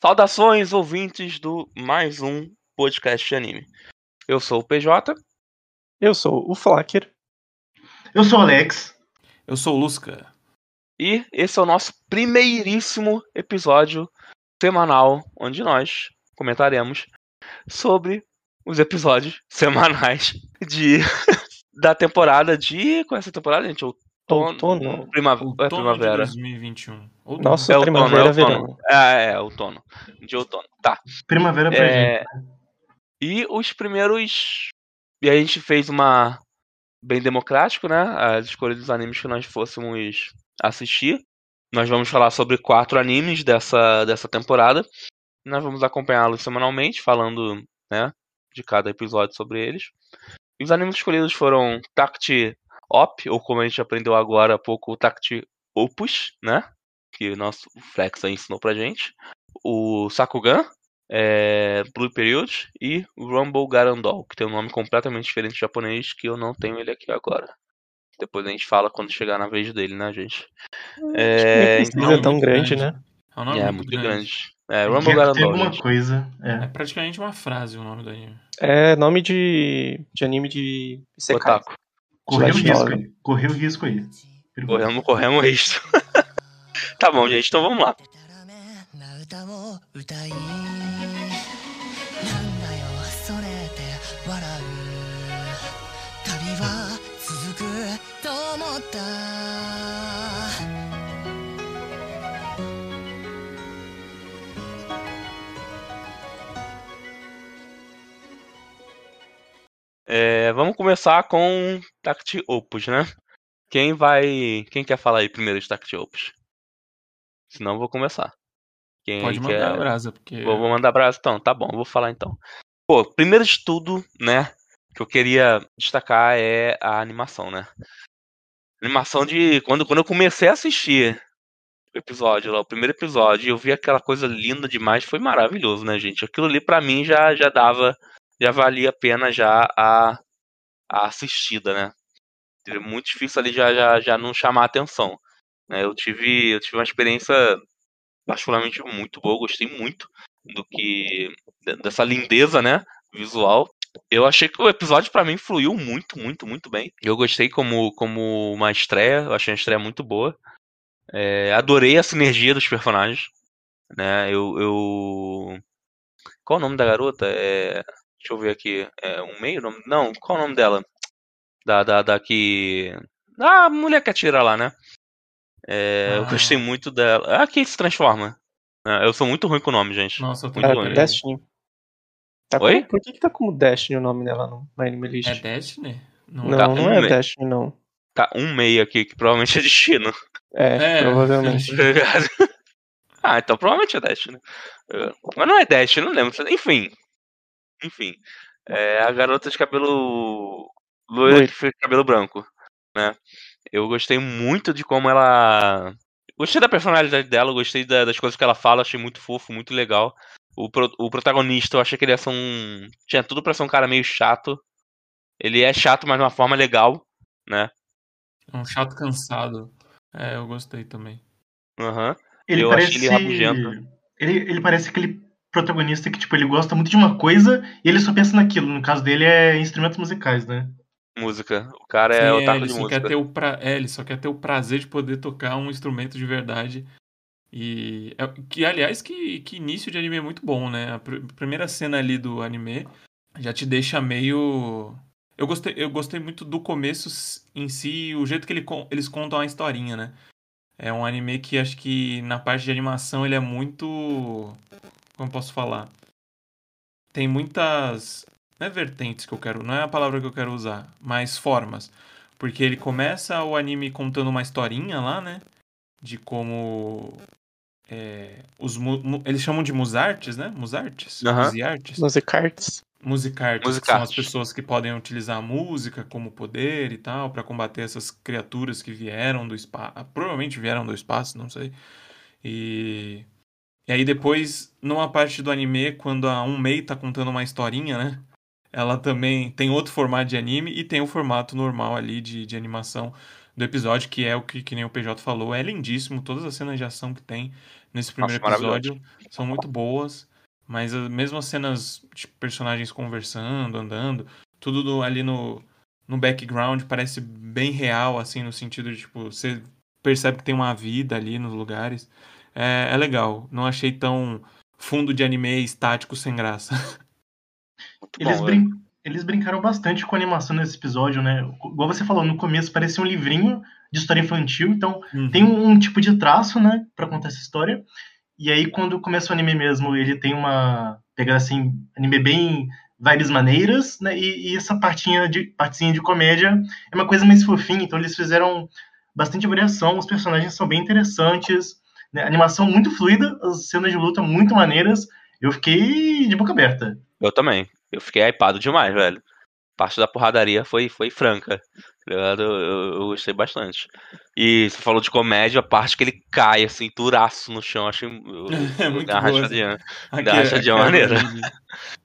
Saudações, ouvintes do mais um podcast de anime. Eu sou o PJ. Eu sou o Flacker. Eu sou o Alex. Eu sou o Lusca. E esse é o nosso primeiríssimo episódio semanal, onde nós comentaremos sobre os episódios semanais de da temporada de. Qual é essa temporada, gente? Outono. Prima, Outono é primavera. de 2021. Outono. Nossa, É outono, primavera, é verão. outono. É, é, outono. De outono. Tá. Primavera pra É, gente. E os primeiros. E a gente fez uma. Bem democrático, né? As escolhas dos animes que nós fôssemos assistir. Nós vamos falar sobre quatro animes dessa, dessa temporada. Nós vamos acompanhá-los semanalmente, falando né, de cada episódio sobre eles. E os animes escolhidos foram Tacti Op, ou como a gente aprendeu agora há pouco, o Tacti Opus, né? Que o nosso Flex aí ensinou pra gente. O Sakugan, é, Blue Period e Rumble Garandol, que tem um nome completamente diferente em japonês, que eu não tenho ele aqui agora. Depois a gente fala quando chegar na vez dele, né, gente? É, precisa, então, é tão muito grande, grande. né? É um nome é muito muito grande. É, Rumble Garandol, alguma gente. coisa. É É. praticamente uma frase o nome do anime. É nome de, de anime de Isekai. Otaku. Correu risco. Correu risco aí. Corremos, corremos risco. Tá bom, gente, então vamos lá. É, vamos começar com Tact Opus, né? Quem vai. Quem quer falar aí primeiro de Tact Opus? Senão eu vou começar. Quem Pode mandar quer... a brasa, porque. Vou, vou mandar abraço então, tá bom, vou falar então. Pô, primeiro de tudo, né, que eu queria destacar é a animação, né? Animação de. Quando, quando eu comecei a assistir o episódio lá, o primeiro episódio, eu vi aquela coisa linda demais, foi maravilhoso, né, gente? Aquilo ali pra mim já, já dava. Já valia a pena já a, a assistida, né? É muito difícil ali já, já, já não chamar a atenção. Né? Eu tive, eu tive uma experiência particularmente muito boa, gostei muito do que de- dessa lindeza, né, visual. Eu achei que o episódio pra mim fluiu muito, muito, muito bem. Eu gostei como como uma estreia, eu achei uma estreia muito boa. É, adorei a sinergia dos personagens, né? Eu, eu qual o nome da garota? É, deixa eu ver aqui, é um meio nome? Não, qual o nome dela? Da da, da que ah, a mulher que atira lá, né? É, Eu Ah. gostei muito dela. Ah, que se transforma. É, Eu sou muito ruim com o nome, gente. Nossa, eu Muito É, bom, tenho. né? Destiny. Tá Oi? como- por que, que tá como Destiny o nome dela no, na Anime List? É Destiny? Não, não, Tá, não um é me- Destiny, não. Tá um meio aqui, que provavelmente é destino. É, É, provavelmente. ah, então provavelmente é Destiny. É, Mas não é Destiny, não lembro. Enfim. Enfim. É a garota de cabelo Loiro. que fez cabelo branco, né? Eu gostei muito de como ela. Gostei da personalidade dela, gostei da- das coisas que ela fala, achei muito fofo, muito legal. O, pro- o protagonista, eu achei que ele ia ser um. Tinha tudo pra ser um cara meio chato. Ele é chato, mas de uma forma legal, né? É um chato cansado. É, eu gostei também. Aham. Ele Eu parece. achei ele rabugento. Ele, ele parece aquele protagonista que, tipo, ele gosta muito de uma coisa e ele só pensa naquilo. No caso dele é instrumentos musicais, né? Música. O cara é Sim, o é, taco de só música. quer ter o pra... é, ele só quer ter o prazer de poder tocar um instrumento de verdade. E é- que aliás que, que início de anime é muito bom, né? A pr- primeira cena ali do anime já te deixa meio eu gostei, eu gostei muito do começo em si, o jeito que ele eles contam a historinha, né? É um anime que acho que na parte de animação ele é muito como eu posso falar? Tem muitas não é vertentes que eu quero, não é a palavra que eu quero usar, mas formas. Porque ele começa o anime contando uma historinha lá, né? De como. é, os mu- mu- eles chamam de musartes, né? Musartes? Aham. Musiartes? Musicarts. Musicartes, que Musicartes. são as pessoas que podem utilizar a música como poder e tal, pra combater essas criaturas que vieram do espaço. Provavelmente vieram do espaço, não sei. E. E aí depois, numa parte do anime, quando a Unmei tá contando uma historinha, né? Ela também tem outro formato de anime e tem o formato normal ali de, de animação do episódio, que é o que, que nem o PJ falou, é lindíssimo, todas as cenas de ação que tem. nesse primeiro Nossa, episódio são muito boas, mas as- mesmo as cenas de personagens conversando, andando, tudo do- ali no, no background parece bem real, assim, no sentido de, tipo, você percebe que tem uma vida ali nos lugares. É, é legal. Não achei tão fundo de anime estático sem graça. Muito Eles, bom, brin- eles brincaram bastante com a animação nesse episódio, né? Igual você falou, no começo parecia um livrinho de história infantil, então tem um, um tipo de traço, né, pra contar essa história. E aí, quando começa o anime mesmo, ele tem uma pegada assim, anime bem vibes maneiras, né? E, e essa partinha de partezinha de comédia é uma coisa mais fofinha, então eles fizeram bastante variação, os personagens são bem interessantes, né? Animação muito fluida, as cenas de luta muito maneiras. Eu fiquei de boca aberta. Eu também. Eu fiquei hypado demais, velho. Parte da porradaria foi, foi franca. tá? Eu, eu- eu gostei bastante. E você falou de comédia, a parte que ele cai, assim, duraço no chão. Achei. É muito boa, rachadinha. Dá rachadinha aquela maneira.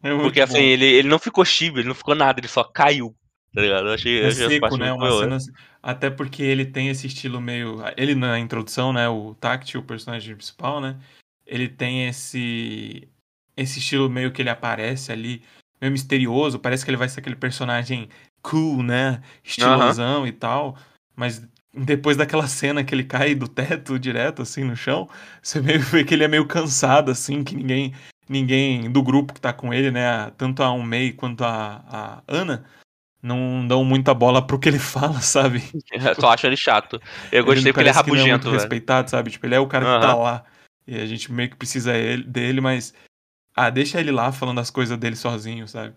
É Porque assim, bom. ele, ele não ficou chibi, ele não ficou nada, ele só caiu. Tá ligado? Eu achei, É achei seco, né? Uma cena... Até porque ele tem esse estilo meio. Ele na introdução, né? O Tact, o personagem principal, né? Ele tem esse. Esse estilo meio que ele aparece ali, meio misterioso. Parece que ele vai ser aquele personagem cool, né? Estilosão e tal. Mas depois daquela cena que ele cai do teto direto, assim, no chão, você meio vê que ele é meio cansado, assim, que ninguém. Ninguém do grupo que tá com ele, né? Tanto a Umei quanto a, a Ana não dão muita bola pro que ele fala, sabe? Eu só acho ele chato. Eu gostei Ele porque ele é parece que não rabugento, muito velho. respeitado, sabe? Tipo, ele é o cara que tá lá. E a gente meio que precisa ele- dele, mas. Ah, deixa ele lá falando as coisas dele sozinho, sabe?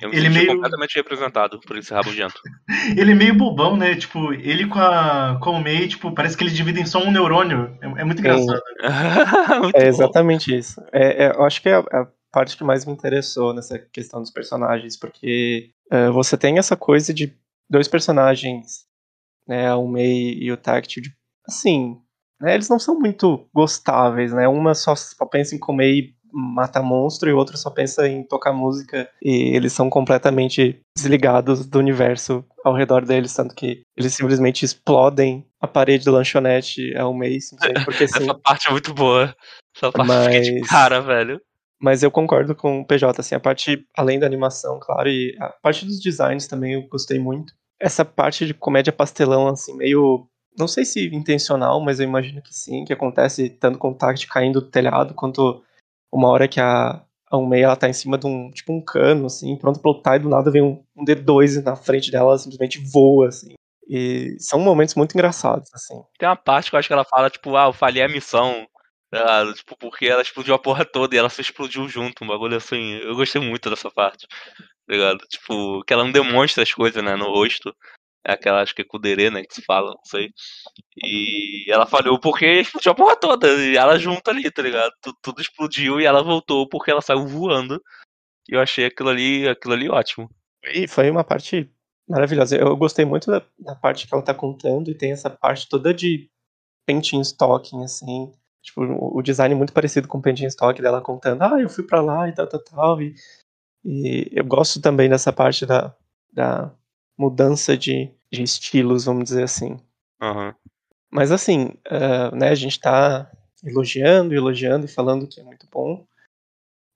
Eu me Ele senti meio- completamente representado por esse rabugento. Ele é meio bobão, né? Tipo, ele com a, com o Mei, tipo, parece que eles dividem só um neurônio. É, é muito engraçado. Muito É bom. exatamente isso. É, é, eu acho que é a, a parte que mais me interessou nessa questão dos personagens, porque é, você tem essa coisa de dois personagens, né, o Mei e o Tactil, de- assim, né, eles não são muito gostáveis, né? Uma só, só pensa em comer e matar monstro e o outro só pensa em tocar música e eles são completamente desligados do universo ao redor deles, tanto que eles simplesmente explodem a parede do lanchonete ao Mei, simplesmente porque sim. Essa parte é muito boa. Essa parte fiquei de Mas- cara, velho. Mas eu concordo com o PJ, assim, a parte, além da animação, claro, e a parte dos designs também eu gostei muito. Essa parte de comédia pastelão, assim, meio, não sei se intencional, mas eu imagino que sim, que acontece tanto com o Tact caindo do telhado, quanto uma hora que a, a ela tá em cima de um, tipo um cano, assim, pronto pra lutar, e do nada vem um, um D2 na frente dela, ela simplesmente voa, assim. E são momentos muito engraçados, assim. Tem uma parte que eu acho que ela fala, tipo, ah, eu falhei a missão. ligado? tipo, porque ela explodiu a porra toda e ela se explodiu junto, um bagulho assim. Eu gostei muito dessa parte. Tá ligado? Tipo, que ela não demonstra as coisas, né, no rosto. É aquela, acho que é Kudere, né, que se fala, não sei. E ela falhou porque explodiu a porra toda. E ela junto ali, tá ligado? Tudo, tudo explodiu e ela voltou porque ela saiu voando. E eu achei aquilo ali, aquilo ali ótimo. E foi uma parte maravilhosa. Eu gostei muito da, da parte que ela tá contando e tem essa parte toda de painting stalking, assim. Tipo, o, design muito parecido com o painting stock dela contando, ah, eu fui pra lá e tal, tal, tal. E, e eu gosto também dessa parte da, da mudança de, de estilos, vamos dizer assim. Aham. Mas assim, ah, né, a gente tá elogiando, elogiando e falando que é muito bom.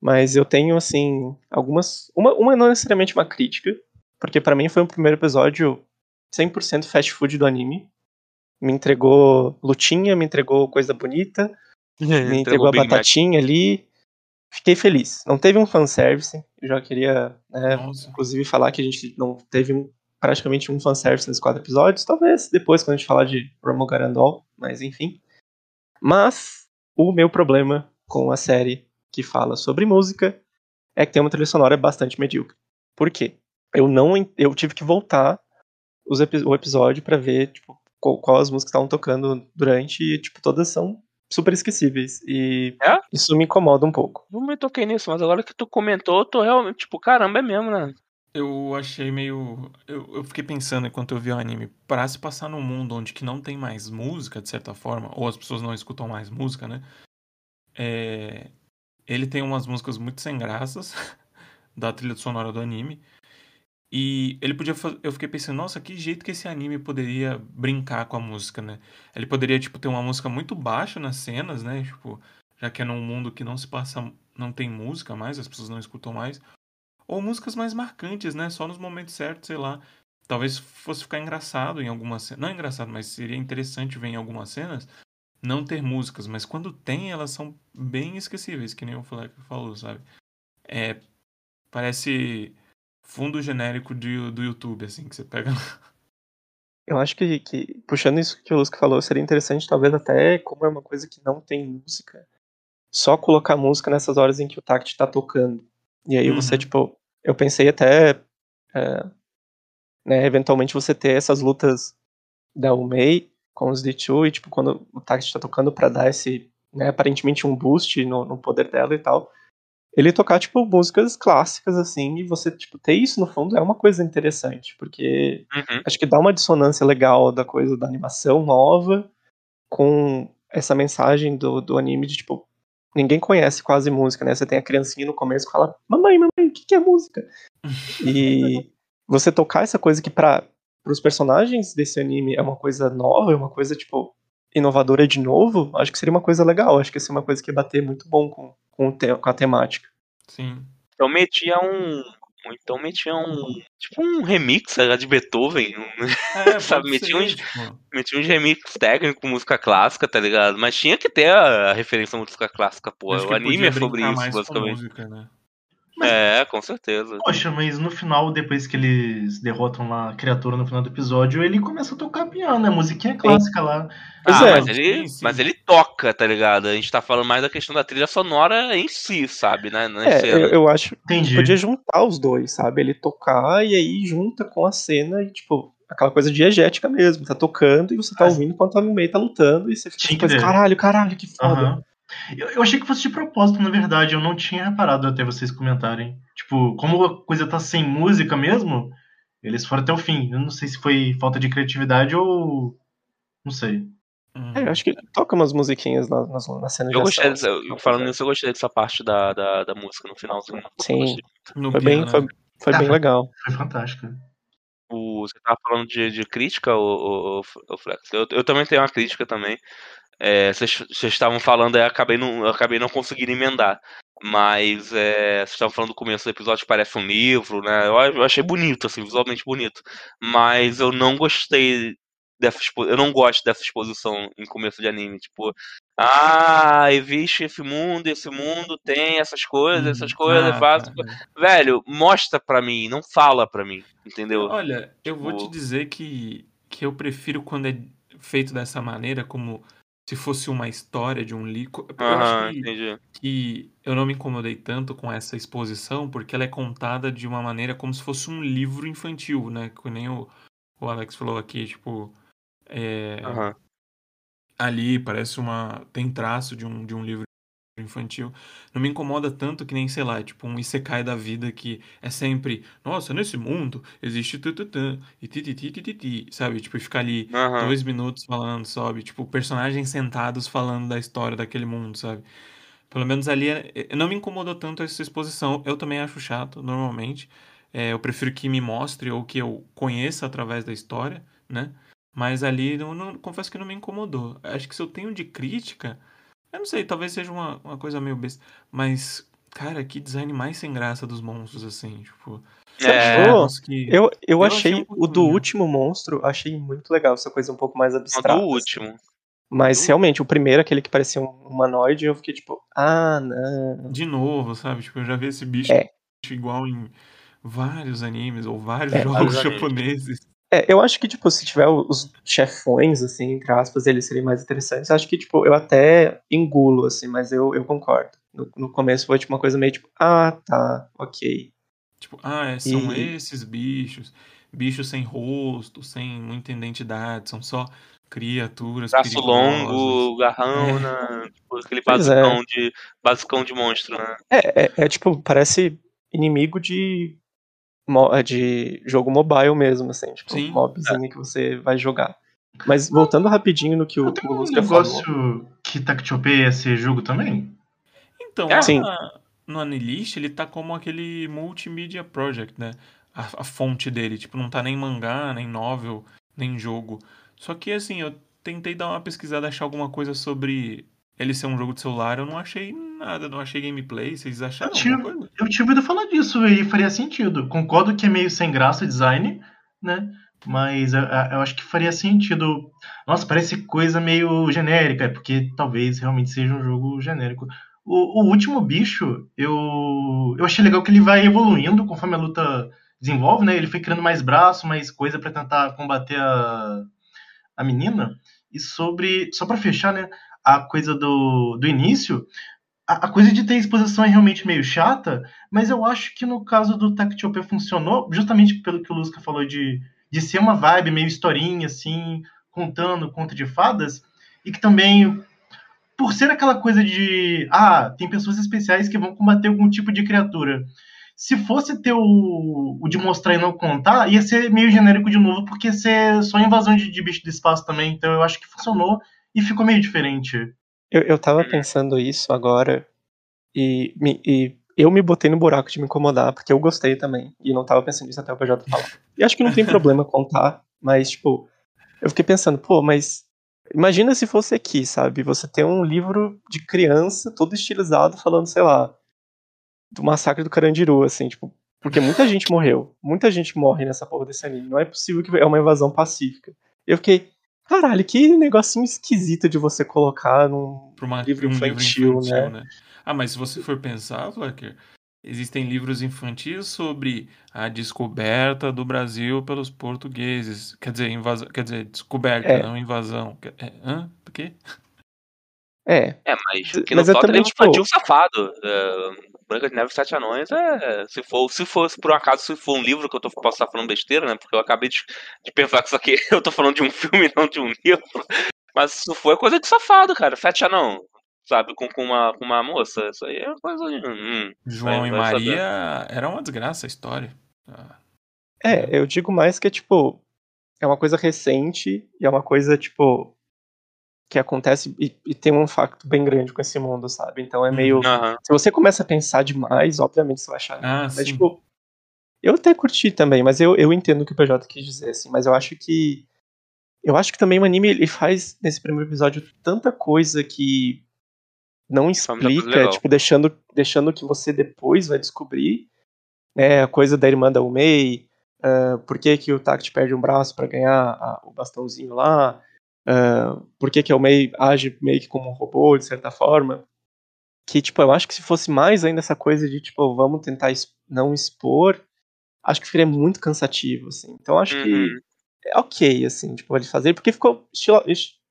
Mas eu tenho, assim, algumas. Uma, uma não necessariamente uma crítica, porque pra mim foi um primeiro episódio 100% fast food do anime. Me entregou lutinha, me entregou coisa bonita, me entregou a Big Mac. batatinha ali. Fiquei feliz. Não teve um fanservice. Eu já queria, né, inclusive falar que a gente não teve um- praticamente um fanservice nesses quatro episódios. Talvez depois, quando a gente falar de Romo Garandol, mas enfim. Mas o meu problema com a série que fala sobre música é que tem uma trilha sonora bastante medíocre. Por quê? Eu não eu tive que voltar os o episódio pra ver tipo qual, qual as músicas estavam tocando durante e tipo todas são super esquecíveis e É? isso me incomoda um pouco. Não me toquei nisso, mas agora que tu comentou, eu tô realmente, tipo, caramba, é mesmo, né? Eu achei meio. Eu, eu fiquei pensando enquanto eu vi o anime, pra se passar num mundo onde que não tem mais música, de certa forma, ou as pessoas não escutam mais música, né? É, Ele tem umas músicas muito sem graças da trilha sonora do anime. E ele podia fa- Eu fiquei pensando, nossa, que jeito que esse anime poderia brincar com a música, né? Ele poderia, tipo, ter uma música muito baixa nas cenas, né? Tipo, já que é num mundo que não se passa. não tem música mais, as pessoas não escutam mais. Ou músicas mais marcantes, né? Só nos momentos certos, sei lá. Talvez fosse ficar engraçado em algumas cenas. Não engraçado, mas seria interessante ver em algumas cenas não ter músicas, mas quando tem, elas são bem esquecíveis, que nem o Fleck falou, sabe? É. Parece fundo genérico de, do YouTube, assim, que você pega. Eu acho que, que, puxando isso que o Lusco falou, seria interessante, talvez até, como é uma coisa que não tem música, só colocar música nessas horas em que o Tact tá tocando. E aí você, Uhum. tipo, eu pensei até, é, né, eventualmente você ter essas lutas da Umei com os D2 e, tipo, quando o Tact tá tocando pra dar esse, né, aparentemente um boost no, no poder dela e tal, ele tocar, tipo, músicas clássicas, assim, e você, tipo, ter isso no fundo é uma coisa interessante, porque Uhum. acho que dá uma dissonância legal da coisa da animação nova com essa mensagem do, do anime de tipo ninguém conhece quase música, né? Você tem a criancinha no começo que fala mamãe, mamãe, o que, que é música? e você tocar essa coisa que para os personagens desse anime é uma coisa nova, é uma coisa tipo inovadora de novo, acho que seria uma coisa legal, acho que ia ser uma coisa que ia bater muito bom com, com, o te- com a temática. Sim. Então metia um. Ou Então metia um. Tipo um remix era de Beethoven. um- É, Sabe, pode meti ser, uns- tipo, metia uns remix técnicos com música clássica, tá ligado? Mas tinha que ter a, a referência à música clássica, pô. O anime é sobre isso, basicamente. música, né? Mas- É, com certeza. Poxa, mas no final, depois que eles derrotam lá a criatura no final do episódio, ele começa a tocar piano, a musiquinha clássica lá. Pois ah, é. mas ele, Sim, sim. mas ele toca, tá ligado? A gente tá falando mais da questão da trilha sonora em si, sabe? Né? É, eu, eu acho Entendi. podia juntar os dois, sabe? Ele tocar e aí junta com a cena e, tipo, aquela coisa diegética mesmo. Tá tocando e você tá Ah, ouvindo enquanto a meio tá lutando e você fica tipo, que caralho, caralho, que foda. Aham. Eu, eu achei que fosse de propósito, na verdade. Eu não tinha reparado até vocês comentarem. Tipo, como a coisa tá sem música mesmo, eles foram até o fim. Eu não sei se foi falta de criatividade ou. Não sei. Hum. É, eu acho que toca umas musiquinhas na, na, na cena de Eu gostei dessa, eu- falando nisso, eu gostei dessa parte da, da, da música no finalzinho. Sim. No Foi bem, piano, foi, né? foi bem Ah. legal. Foi fantástico. O, você tava falando de, de crítica, o, o, o Flex. Eu, eu também tenho uma crítica também. É, Vocês vocês estavam falando, aí eu acabei não, eu acabei não conseguindo emendar. Mas é, vocês estavam falando do começo do episódio que parece um livro, né? Eu, eu achei bonito, assim, visualmente bonito. Mas eu não gostei dessa Eu não gosto dessa exposição em começo de anime. Tipo, ah, existe esse mundo, esse mundo tem essas coisas, essas coisas, Ah, faz. Velho, mostra pra mim, não fala pra mim, entendeu? Olha, eu vou te Tipo- dizer que, que eu prefiro quando é feito dessa maneira, como se fosse uma história de um livro. Eu Aham, acho que, entendi. que eu não me incomodei tanto com essa exposição, porque ela é contada de uma maneira como se fosse um livro infantil, né? Que nem o, o Alex falou aqui, tipo. é, Aham. ali parece uma. tem traço de um, de um livro infantil. Não me incomoda tanto que nem, sei lá, tipo um Isekai da vida que é sempre, nossa, nesse mundo existe tututã e tititititi, sabe? Tipo, e ficar ali Aham. dois minutos falando, sabe? Tipo, personagens sentados falando da história daquele mundo, sabe? Pelo menos ali é- é- não me incomodou tanto essa exposição. Eu também acho chato, normalmente. É, eu prefiro que me mostre ou que eu conheça através da história, né? Mas ali, não, não- confesso que não me incomodou. Acho que se eu tenho de crítica, eu não sei, talvez seja uma, uma coisa meio besta. Mas, cara, que design mais sem graça dos monstros, assim, tipo... É, negócio que- Eu, eu, Eu achei achei um o do último monstro, achei muito legal, essa coisa um pouco mais abstrata. do assim. último. Mas Do- realmente, o primeiro, aquele que parecia um humanoide, eu fiquei tipo, ah, não. De novo, sabe? Tipo, eu já vi esse bicho É. igual em vários animes ou vários É, jogos vários animes. japoneses. É, eu acho que, tipo, se tiver os chefões, assim, entre aspas, eles seriam mais interessantes. Acho que, tipo, eu até engulo, assim, mas eu, eu concordo. No, no começo foi, tipo, uma coisa meio tipo, ah, tá, ok. Tipo, ah, é, são E- esses bichos. Bichos sem rosto, sem muita identidade, são só criaturas Braço perigosas. longo, garrão, É. né? Tipo, aquele Pois é. basicão de, basicão de monstro, né? É, é, é, tipo, parece inimigo de, de jogo mobile mesmo, assim, tipo, Sim. mobzinho que você vai jogar. Mas voltando rapidinho no que o, tenho o um Lusca falou. negócio que Tactiope ia ser jogo também. Então, É. Sim. na- no Anilist, ele tá como aquele multimedia project, né? a, a fonte dele. Tipo, não tá nem mangá, nem novel, nem jogo. Só que assim, eu tentei dar uma pesquisada, achar alguma coisa sobre ele ser um jogo de celular, eu não achei nada, não achei gameplay. Vocês acharam Eu coisa? eu tinha ouvido falar disso e faria sentido. Concordo que é meio sem graça o design, né? Mas eu, eu acho que faria sentido. Nossa, parece coisa meio genérica, porque talvez realmente seja um jogo genérico. O, o último bicho, eu, eu achei legal que ele vai evoluindo conforme a luta desenvolve, né? Ele foi criando mais braço, mais coisa pra tentar combater a, a menina. E sobre. Só pra fechar, né? A coisa do, do início. A, coisa de ter exposição é realmente meio chata, mas eu acho que no caso do Tactiopia funcionou, justamente pelo que o Lusca falou de, de ser uma vibe meio historinha, assim, contando conto de fadas, e que também, por ser aquela coisa de, ah, tem pessoas especiais que vão combater algum tipo de criatura. Se fosse ter o, o de mostrar e não contar, ia ser meio genérico de novo, porque ia ser só invasão de, de bicho do espaço também, então eu acho que funcionou e ficou meio diferente. Eu, eu tava pensando isso agora e, me- e eu me botei no buraco de me incomodar, porque eu gostei também. E não tava pensando nisso até o PJ falar. E acho que não tem problema contar, mas, tipo, eu fiquei pensando, pô, mas imagina se fosse aqui, sabe? Você tem um livro de criança, todo estilizado, falando, sei lá, do massacre do Carandiru, assim, tipo, porque muita gente morreu. Muita gente morre nessa porra desse anime. Não é possível que é uma invasão pacífica. Eu fiquei, caralho, que negocinho esquisito de você colocar num uma, livro um infantil, livro infantil, né? né? Ah, mas se você for pensar, Flacker, existem livros infantis sobre a descoberta do Brasil pelos portugueses. Quer dizer, invasão, quer dizer, descoberta, É. não invasão. É, hã? Por quê? É, É, mas o que Mas não falta é livro tipo- infantil safado. É, Branca de Neve e Sete Anões é. Se for, se fosse, por um acaso, se for um livro que eu tô, posso estar falando besteira, né? Porque eu acabei de, de pensar que isso aqui eu tô falando de um filme, não de um livro. Mas se for é coisa de safado, cara. Sete Anão, sabe? Com, com, uma, com uma moça. Isso aí é coisa de. Hum. João Vai- e vai Maria era uma desgraça a história. Ah, é, eu digo mais que, tipo, é uma coisa recente e é uma coisa, tipo, que acontece e, e tem um impacto bem grande com esse mundo, sabe? Então é meio. Aham. Se você começa a pensar demais, obviamente você vai achar. Ah, mas, sim. tipo, eu até curti também, mas eu, eu entendo o que o PJ quis dizer, assim, mas eu acho que. Eu acho que também o anime ele faz nesse primeiro episódio tanta coisa que não explica, tipo, deixando, deixando que você depois vai descobrir, né, a coisa da irmã da Umei, ah, por que, que o Tact perde um braço pra ganhar a- o bastãozinho lá, ah, por que, que a Umei age meio que como um robô, de certa forma. Que, tipo, eu acho que se fosse mais ainda essa coisa de, tipo, vamos tentar es- não expor, acho que ficaria muito cansativo, assim. Então acho que Uhum. é ok, assim, tipo, ele fazer, porque ficou,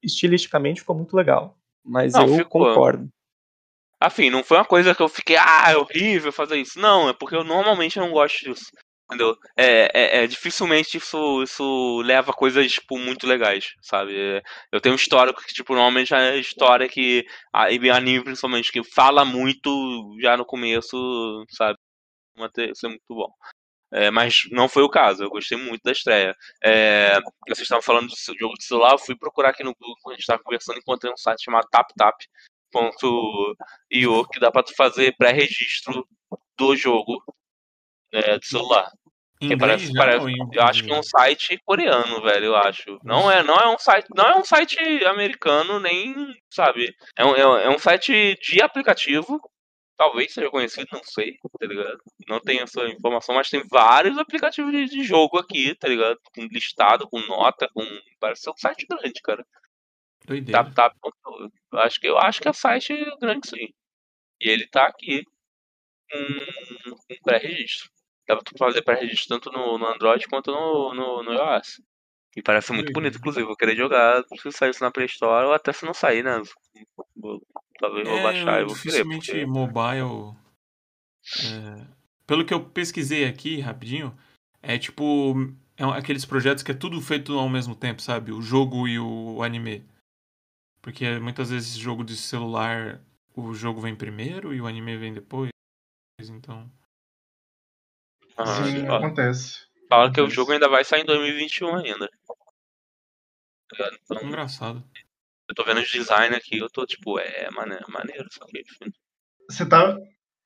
estilisticamente ficou muito legal. Mas Não, eu ficou. concordo. Afim, não foi uma coisa que eu fiquei, ah, é horrível fazer isso. Não, é porque eu normalmente não gosto disso. É, é, é, dificilmente isso, isso leva a coisas, tipo, muito legais, sabe? Eu tenho um histórico que, tipo, normalmente é história que. a- anime, principalmente, que fala muito já no começo, sabe? Isso é muito bom. É, mas não foi o caso, eu gostei muito da estreia. É, vocês estavam falando do jogo de celular, eu fui procurar aqui no Google, a gente estava conversando, encontrei um site chamado taptap.io que dá pra tu fazer pré-registro do jogo é, de celular. Inglês parece, já parece- eu acho que é um site coreano, velho, eu acho. Não é, não é um site, não é um site americano, nem, sabe? É um, é um- é um site de aplicativo. Talvez seja conhecido, não sei, tá ligado? Não tenho essa informação, mas tem vários aplicativos de, de jogo aqui, tá ligado? Com listado, com nota, com. Parece ser um site grande, cara. Doideira. Tap, ponto- eu acho que eu acho que é site grande sim. E ele tá aqui com, com pré-registro. Dá pra fazer pré-registro tanto no, no Android quanto no, no, no iOS. E parece muito Doideira. bonito, inclusive. Eu queria jogar se sair isso na Play Store ou até se não sair, né? Vou- talvez vou baixar e vou querer. dificilmente Porque... mobile. é, pelo que eu pesquisei aqui rapidinho, é tipo é aqueles projetos que é tudo feito ao mesmo tempo, sabe? O jogo e o anime. Porque muitas vezes jogo de celular, o jogo vem primeiro e o anime vem depois. Então, Sim, ó, acontece. Fala que o jogo ainda vai sair em 2021 ainda. Tá ligado? Então, engraçado. eu tô vendo os design aqui, eu tô tipo, é maneiro, maneiro isso aqui. Você tá,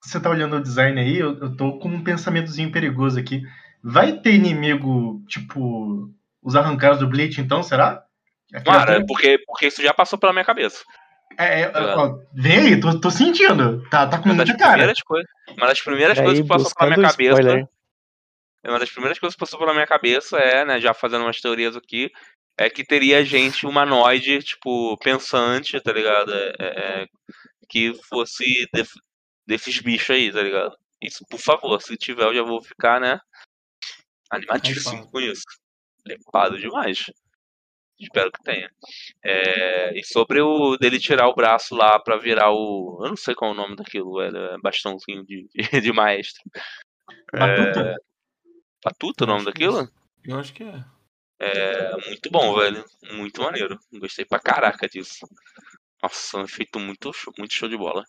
você tá olhando o design aí, eu, eu tô com um pensamentozinho perigoso aqui. vai ter inimigo, tipo, os arrancados do Bleach, então, será? Cara, ator- porque, porque isso já passou pela minha cabeça. É, é, ó, vem aí, tô, tô sentindo. Tá, tá com Uma das muita cara. coisas, uma das primeiras Aí, coisas que passou pela minha buscando cabeça. Uma das primeiras coisas que passou pela minha cabeça é, né, já fazendo umas teorias aqui, é que teria gente humanoide, tipo, pensante, tá ligado? É, é, é, que fosse def- desses bichos aí, tá ligado? Isso, por favor, se tiver, eu já vou ficar, né? Animadíssimo com isso. Hypado demais. Espero que tenha. É, e sobre o dele tirar o braço lá pra virar o. Eu não sei qual é o nome daquilo, velho. É bastãozinho de, de, de maestro. Batuta? Patuta o nome é daquilo? Eu acho que é. É muito bom, velho. Muito maneiro. Gostei pra caraca disso. Nossa, um efeito muito show, muito show de bola.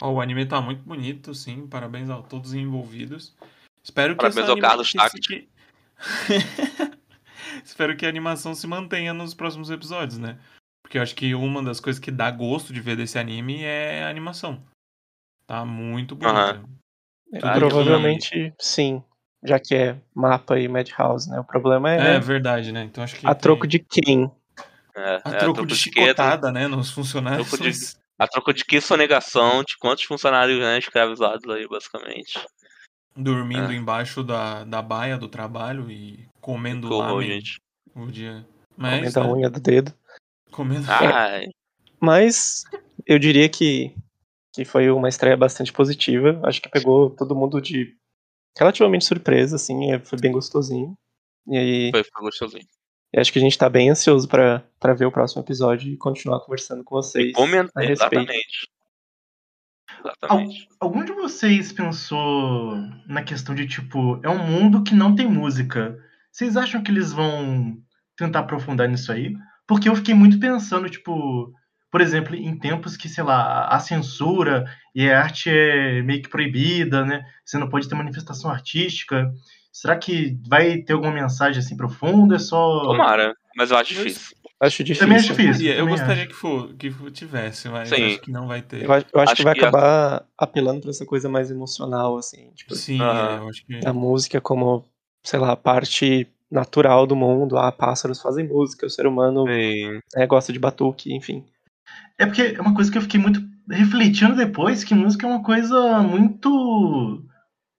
Ó, o anime tá muito bonito, sim. Parabéns a todos os envolvidos. Espero que Parabéns ao Carlos que- Espero que a animação se mantenha nos próximos episódios, né? Porque eu acho que uma das coisas que dá gosto de ver desse anime é a animação. Tá muito bonita. Aham. É, Ah, provavelmente sim, já que é mapa e Madhouse, né? O problema é, É verdade, né? Então acho que. a tem- troco de quem? É, A é, troco de quê? chicotada, né? Nos funcionários. Troco de- A troco de que sonegação, de quantos funcionários né, escravizados aí, basicamente. Dormindo É. embaixo da, da baia do trabalho e comendo Que horror, lamen gente. o dia. Mas, Comenta a né, unha do dedo. comendo. Ai, Mas eu diria que, que foi uma estreia bastante positiva. Acho que pegou todo mundo de relativamente surpresa, assim, é, foi bem gostosinho. E aí, foi, foi gostosinho. eu acho que a gente tá bem ansioso pra, pra ver o próximo episódio e continuar conversando com vocês. Comenta, a respeito. exatamente. Exatamente. Algum de vocês pensou na questão de, tipo, é um mundo que não tem música? Vocês acham que eles vão tentar aprofundar nisso aí? Porque eu fiquei muito pensando, tipo, por exemplo, em tempos que, sei lá, a censura e a arte é meio que proibida, né? Você não pode ter manifestação artística. Será que vai ter alguma mensagem assim profunda? É só. Tomara, mas eu acho difícil. Acho difícil. Também acho difícil. Eu também gostaria acho. que, for, que for- tivesse, mas Sim. acho que não vai ter. Eu acho, eu acho Acho que vai que a- acabar apelando pra essa coisa mais emocional, assim, tipo, Sim, é, eu acho que. a música como, sei lá, parte natural do mundo. Ah, pássaros fazem música, o ser humano né, gosta de batuque, enfim. É porque é uma coisa que eu fiquei muito refletindo depois, que música é uma coisa muito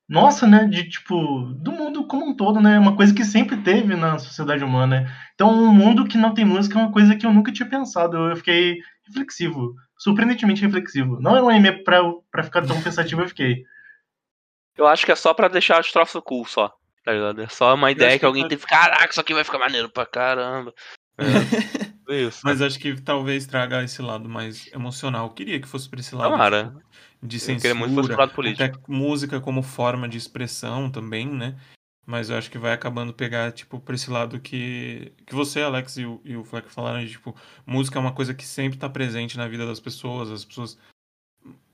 nossa, né, de tipo, do mundo como um todo, né? Uma coisa que sempre teve na sociedade humana. né? Então, um mundo que não tem música é uma coisa que eu nunca tinha pensado. Eu fiquei reflexivo, surpreendentemente reflexivo. Não era um anime pra, pra ficar tão pensativo, eu fiquei. Eu acho que é só pra deixar os troços cool só. Tá ligado? É só uma ideia que, que alguém pode- teve. Caraca, isso aqui vai ficar maneiro pra caramba. É. Isso. Mas acho que talvez traga esse lado mais emocional. Eu queria que fosse pra esse lado Tomara. tipo, de Eu censura, queria muito que fosse lado político. até música como forma de expressão também, né? Mas eu acho que vai acabando pegar, tipo, pra esse lado que, que você, Alex, e o, e o Fleck falaram, de, tipo, música é uma coisa que sempre tá presente na vida das pessoas, as pessoas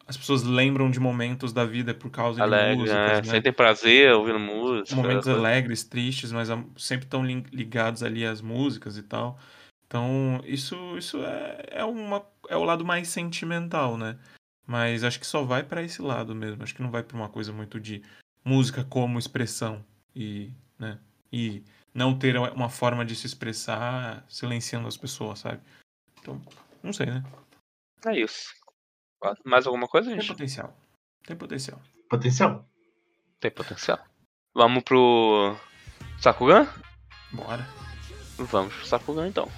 as pessoas lembram de momentos da vida por causa de Alegre, músicas, né? né? Sentem prazer ouvindo música. momentos alegres, tristes, mas am- sempre estão ligados ali às músicas e tal. Então, isso, isso é, é, uma, é o lado mais sentimental, né? Mas acho que só vai pra esse lado mesmo. Acho que não vai pra uma coisa muito de música como expressão e, né? E não ter uma forma de se expressar silenciando as pessoas, sabe? Então, não sei, né? É isso. Mais alguma coisa, Tem gente? potencial. Tem potencial. Potencial. Tem potencial. Vamos pro. Sakugan? Bora. Vamos pro Sakugan então.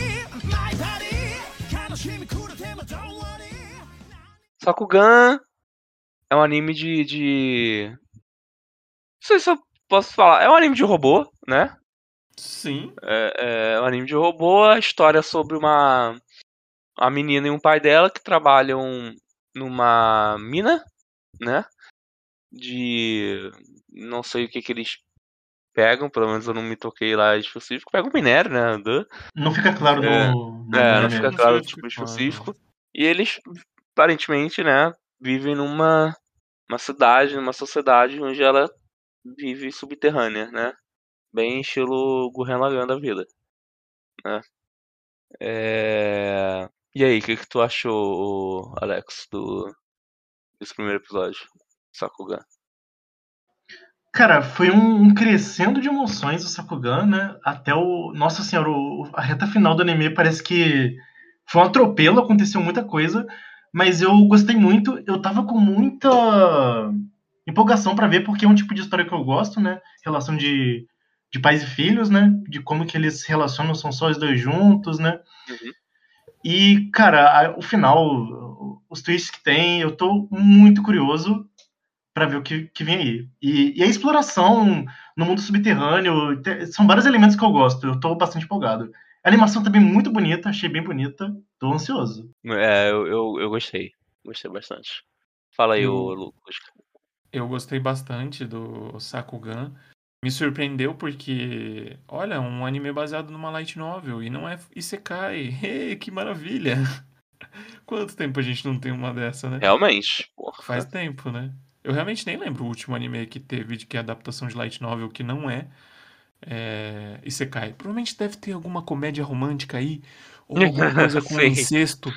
暗 Sakugan é um anime de. de... Não sei se eu posso falar. É um anime de robô, né? Sim. É, é um anime de robô, a história é sobre uma, uma menina e um pai dela que trabalham numa mina, né? De. Não sei o que que eles pegam, pelo menos eu não me toquei lá específico. Pegam minério, né? Do- Não fica claro É. no. no É, não fica claro o tipo específico. E eles, aparentemente, né, vivem numa uma cidade, numa sociedade onde ela vive subterrânea, né? Bem estilo Gurren Lagann da vida, né? É... E aí, o que, que tu achou, Alex, do desse primeiro episódio, Sakugan? Cara, foi um, um crescendo de emoções o Sakugan, né? Até o. Nossa senhora, o- a reta final do anime parece que foi um atropelo, aconteceu muita coisa, mas eu gostei muito. Eu tava com muita empolgação pra ver, porque é um tipo de história que eu gosto, né? Relação de, de pais e filhos, né? De como que eles se relacionam, são só os dois juntos, né? Uhum. E, cara, a- o final, os twists que tem, eu tô muito curioso pra ver o que, que vem aí. E, e a exploração no mundo subterrâneo, te- são vários elementos que eu gosto, eu tô bastante empolgado. A animação também muito bonita, achei bem bonita, tô ansioso. É, eu, eu, eu gostei. Gostei bastante. Fala aí, Eu- ô Lucas. Eu gostei bastante do Sakugan. Me surpreendeu porque, olha, um anime baseado numa light novel e não é Isekai. Hey, que maravilha! Quanto tempo a gente não tem uma dessa, né? Realmente, porra. Faz tempo, né? Eu realmente nem lembro o último anime que teve de que é adaptação de light novel que não é, é Isekai. Provavelmente deve ter alguma comédia romântica aí, ou alguma coisa com incesto.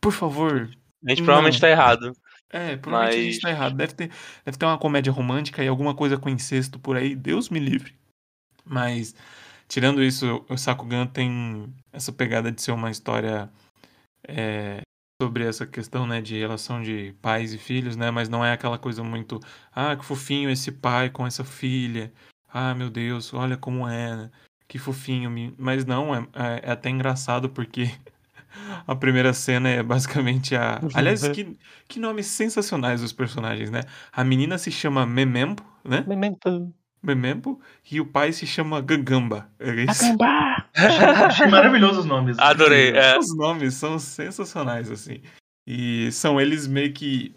Por favor. A gente provavelmente Não. tá errado. É, provavelmente a Mas- gente tá errado. Deve ter, deve ter uma comédia romântica e alguma coisa com incesto por aí. Deus me livre. Mas, tirando isso, o Sakugan tem essa pegada de ser uma história é, sobre essa questão, né, de relação de pais e filhos, né, mas não é aquela coisa muito, ah, que fofinho esse pai com essa filha, ah, meu Deus, olha como é, né? que fofinho, mas não, é, é- é até engraçado porque a primeira cena é basicamente a, aliás, que, que nomes sensacionais os personagens, né, a menina se chama Memempo, né, Memento. Memempo, e o pai se chama Gagamba, é isso. Acambar. Achei maravilhosos os nomes. Adorei, é. Os nomes são sensacionais, assim. E são eles meio que.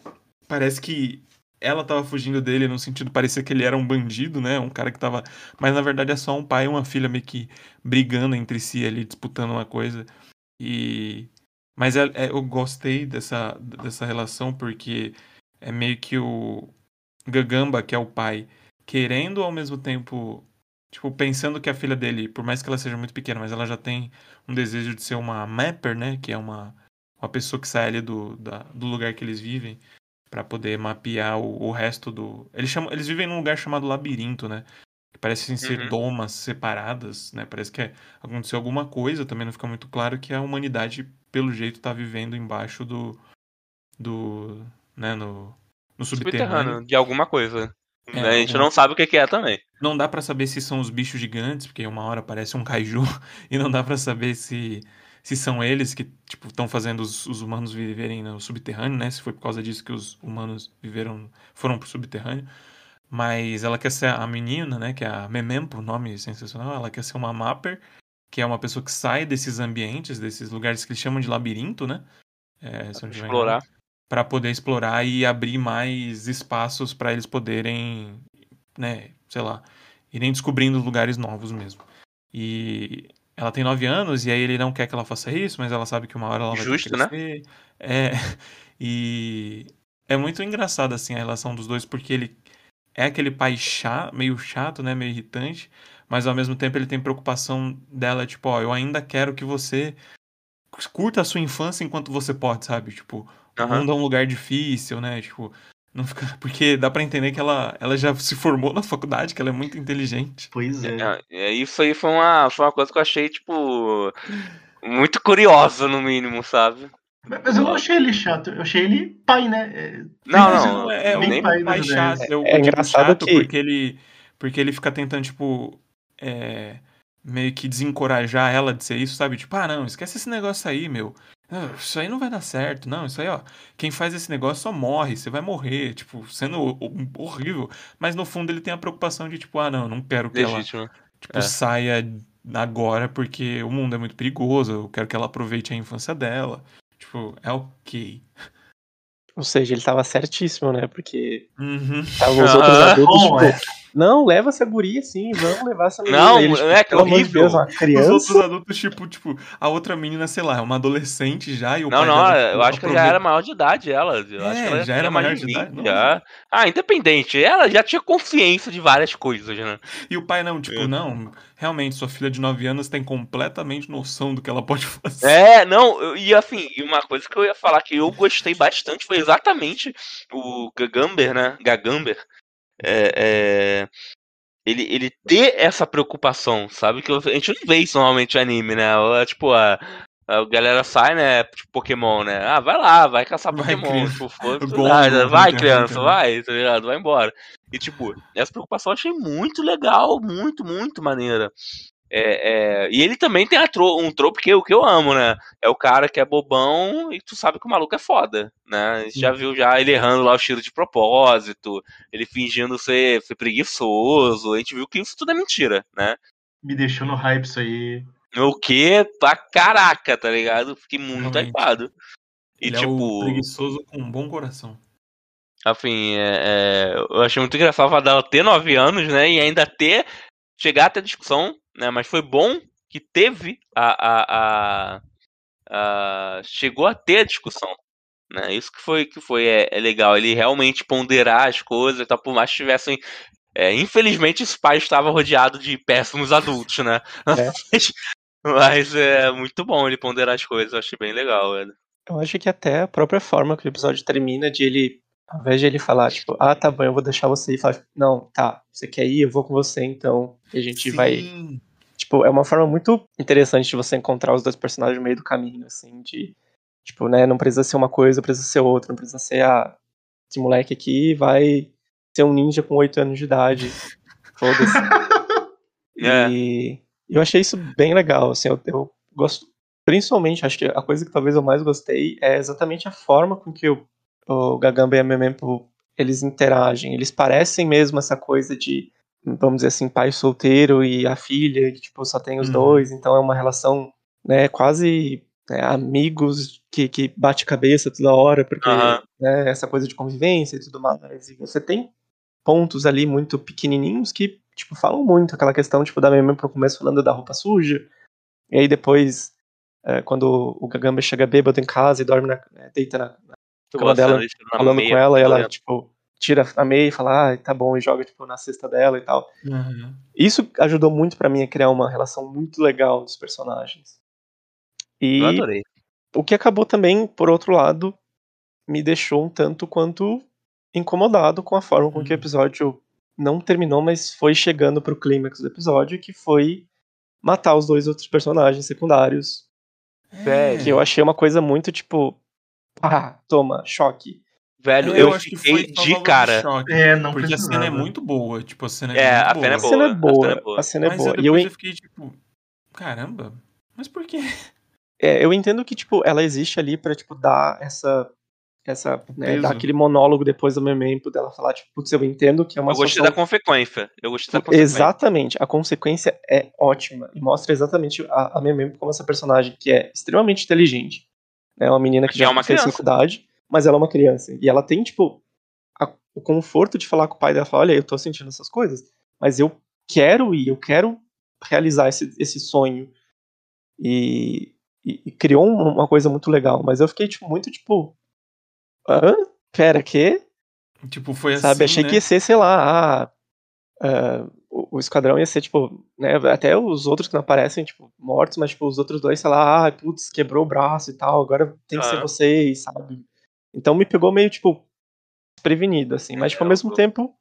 Parece que ela tava fugindo dele no sentido, parecia que ele era um bandido, né? Um cara que tava. Mas na verdade é só um pai e uma filha meio que brigando entre si ali, disputando uma coisa. E. Mas é- é- eu gostei dessa, dessa relação porque é meio que o Gagamba, que é o pai, querendo ao mesmo tempo. Tipo, pensando que a filha dele, por mais que ela seja muito pequena, mas ela já tem um desejo de ser uma mapper, né? Que é uma, uma pessoa que sai ali do, da- do lugar que eles vivem para poder mapear o, o resto do. Eles, chamam, eles vivem num lugar chamado labirinto, né? Que parecem ser Uhum. domas separadas, né? Parece que é- aconteceu alguma coisa, também não fica muito claro que a humanidade, pelo jeito, tá vivendo embaixo do. do. né? No, no subterrâneo. Subterrâneo, de alguma coisa. É, Né, A gente não sabe o que é também. Não dá pra saber se são os bichos gigantes, porque uma hora parece um kaiju, e não dá pra saber se, se são eles que, tipo, estão fazendo os, os humanos viverem no subterrâneo, né? Se foi por causa disso que os humanos viveram, foram pro subterrâneo. Mas ela quer ser a menina, né? Que é a Memempo, nome sensacional. Ela quer ser uma mapper, que é uma pessoa que sai desses ambientes, desses lugares que eles chamam de labirinto, né? É, se Explorar. Para poder explorar e abrir mais espaços para eles poderem, né, sei lá, irem descobrindo lugares novos mesmo. E ela tem nove anos e aí ele não quer que ela faça isso, mas ela sabe que uma hora ela vai Justo, ter né? crescer. É, e é muito engraçado assim a relação dos dois porque ele é aquele pai chato, meio chato, né, meio irritante, mas ao mesmo tempo ele tem preocupação dela, tipo, ó, eu ainda quero que você curta a sua infância enquanto você pode, sabe? Tipo, o Aham. mundo é um lugar difícil, né? Tipo, não fica. Porque dá pra entender que ela, ela já se formou na faculdade, que ela é muito inteligente. Pois é. É, é, isso aí foi uma, foi uma coisa que eu achei, tipo, muito curiosa, no mínimo, sabe? Mas eu não achei ele chato, eu achei ele pai, né? É, Não, não, é, é bem pai pai chato. É digo engraçado chato que- porque ele. Porque ele fica tentando, tipo. é, meio que desencorajar ela de ser isso, sabe? Tipo, ah, não, esquece esse negócio aí, meu. Ah, Isso aí não vai dar certo, não. Isso aí, ó. Quem faz esse negócio só morre, você vai morrer, tipo, sendo ho- ho- horrível. Mas no fundo ele tem a preocupação de, tipo, ah, não, não quero que ela legítimo. tipo, É. saia agora porque o mundo é muito perigoso, eu quero que ela aproveite a infância dela. Tipo, é ok. Ou seja, ele tava certíssimo, né? Porque Uhum. estavam os outros Ah, adultos, bom, tipo, é. Não, leva essa guria assim, vamos levar essa menina. Não, Eles, é que amor de horrível. Deus, uma Os criança. outros adultos, tipo, tipo, a outra menina, sei lá, é uma adolescente já e o Não, pai não, dela, eu tipo, acho que ela já era maior de idade, ela. Eu acho É, que ela já tinha era maior de de idade? 20, Não. já. Ah, independente. Ela já tinha consciência de várias coisas, né? E o pai não, tipo, É. não, realmente, sua filha de 9 anos tem completamente noção do que ela pode fazer. É, não, e assim, e uma coisa que eu ia falar que eu gostei bastante foi exatamente o Gagamber, né? Gagamber. É, é, ele, ele ter essa preocupação, sabe? Que a gente não vê isso normalmente em anime, né? Tipo, a, a galera sai, né? Tipo, Pokémon, né? Ah, vai lá, vai caçar Vai, Pokémon. criança. Tipo, ah, vai, criança, né? vai, tá ligado? Vai embora. E, tipo, essa preocupação eu achei muito legal, muito, muito maneira. É, é, e ele também tem a tro- um trope que eu, que eu amo, né? É o cara que é bobão e tu sabe que o maluco é foda, né? A gente já viu já ele errando lá o tiro de propósito, ele fingindo ser, ser preguiçoso. A gente viu que isso tudo é mentira, né? Me deixou no hype isso aí. O que? Pra caraca, tá ligado? Fiquei muito Realmente. hypado. E Ele é tipo, preguiçoso com um bom coração. Assim, é, é, eu achei muito engraçado falar dela ter 9 anos, né? E ainda ter. Chegar até discussão, né? Mas foi bom que teve a. a, a, a- chegou a ter a discussão. Né? Isso que foi, que foi é, é legal. Ele realmente ponderar as coisas e tal, por mais que tivessem. é, infelizmente, esse pai estava rodeado de péssimos adultos, né? É. Mas, mas é muito bom ele ponderar as coisas, eu achei bem legal, velho. Eu acho que até a própria forma que o episódio termina, de ele, ao invés de ele falar, tipo, ah, tá bom, eu vou deixar você ir, falar, não, tá, você quer ir, eu vou com você, então, e a gente vai. Tipo, é uma forma muito interessante de você encontrar os dois personagens no meio do caminho, assim, de. Tipo, né, não precisa ser uma coisa, precisa ser outra, não precisa ser, ah, esse moleque aqui vai ser um ninja com 8 anos de idade. Foda-se. É. E eu achei isso bem legal, assim, eu, eu gosto. Principalmente, acho que a coisa que talvez eu mais gostei é exatamente a forma com que o, o Gagamba e a Memempo eles interagem. Eles parecem mesmo essa coisa de, vamos dizer assim, pai solteiro e a filha, que tipo, só tem os Uhum. dois, então é uma relação, né, quase né, amigos que, que bate cabeça toda hora, porque Aham. né, essa coisa de convivência e tudo mais. E você tem pontos ali muito pequenininhos que, tipo, falam muito. Aquela questão, tipo, da Meme pro começo falando da roupa suja. E aí depois, é, quando o Gagamba chega bêbado em casa e dorme na, é, deita na, Tu cama dela, na falando com ela, e ela, tipo, tira a meia e fala, ah, tá bom, e joga, tipo, na cesta dela e tal. Uhum. Isso ajudou muito pra mim a criar uma relação muito legal dos personagens. E Eu adorei. o que acabou também, por outro lado, me deixou um tanto quanto incomodado com a forma com que o Hum. episódio não terminou, mas foi chegando pro clímax do episódio, que foi matar os dois outros personagens secundários. Velho. Que eu achei uma coisa muito tipo. Ah, toma, choque. Velho, É, eu, acho que fiquei de cara. choque, É, não porque a cena é muito boa. Tipo, a cena é, É, muito a boa. cena é A cena é boa, boa, a cena é boa. a cena é Mas boa. eu, E eu, depois eu fiquei tipo, caramba, mas por quê? é, eu entendo que, tipo, ela existe ali pra, tipo, dar essa. Essa, né, dar aquele monólogo depois do memento dela falar, tipo, putz, eu entendo que é uma Eu gostei situação da consequência. Eu gostei da consequência. Exatamente, a consequência é ótima e mostra exatamente a, a Memem como essa personagem que é extremamente inteligente. É uma menina que Que já é uma fez criança. faculdade, mas ela é uma criança. E ela tem, tipo, a- o conforto de falar com o pai dela, falar, olha, eu tô sentindo essas coisas, mas eu quero ir, eu quero realizar esse, esse sonho. E, e- e criou um- uma coisa muito legal, mas eu fiquei, tipo, muito, tipo, hã? Pera, quê? Tipo, foi assim, Sabe, achei né? que ia ser, sei lá, ah, o, o esquadrão ia ser, tipo, né, até os outros que não aparecem, tipo, mortos, mas, tipo, os outros dois, sei lá, ah, putz, quebrou o braço e tal, agora tem que ser Ah. vocês, sabe? Então me pegou meio, tipo, desprevenido, assim, mas, tipo, ao É, mesmo eu- tempo,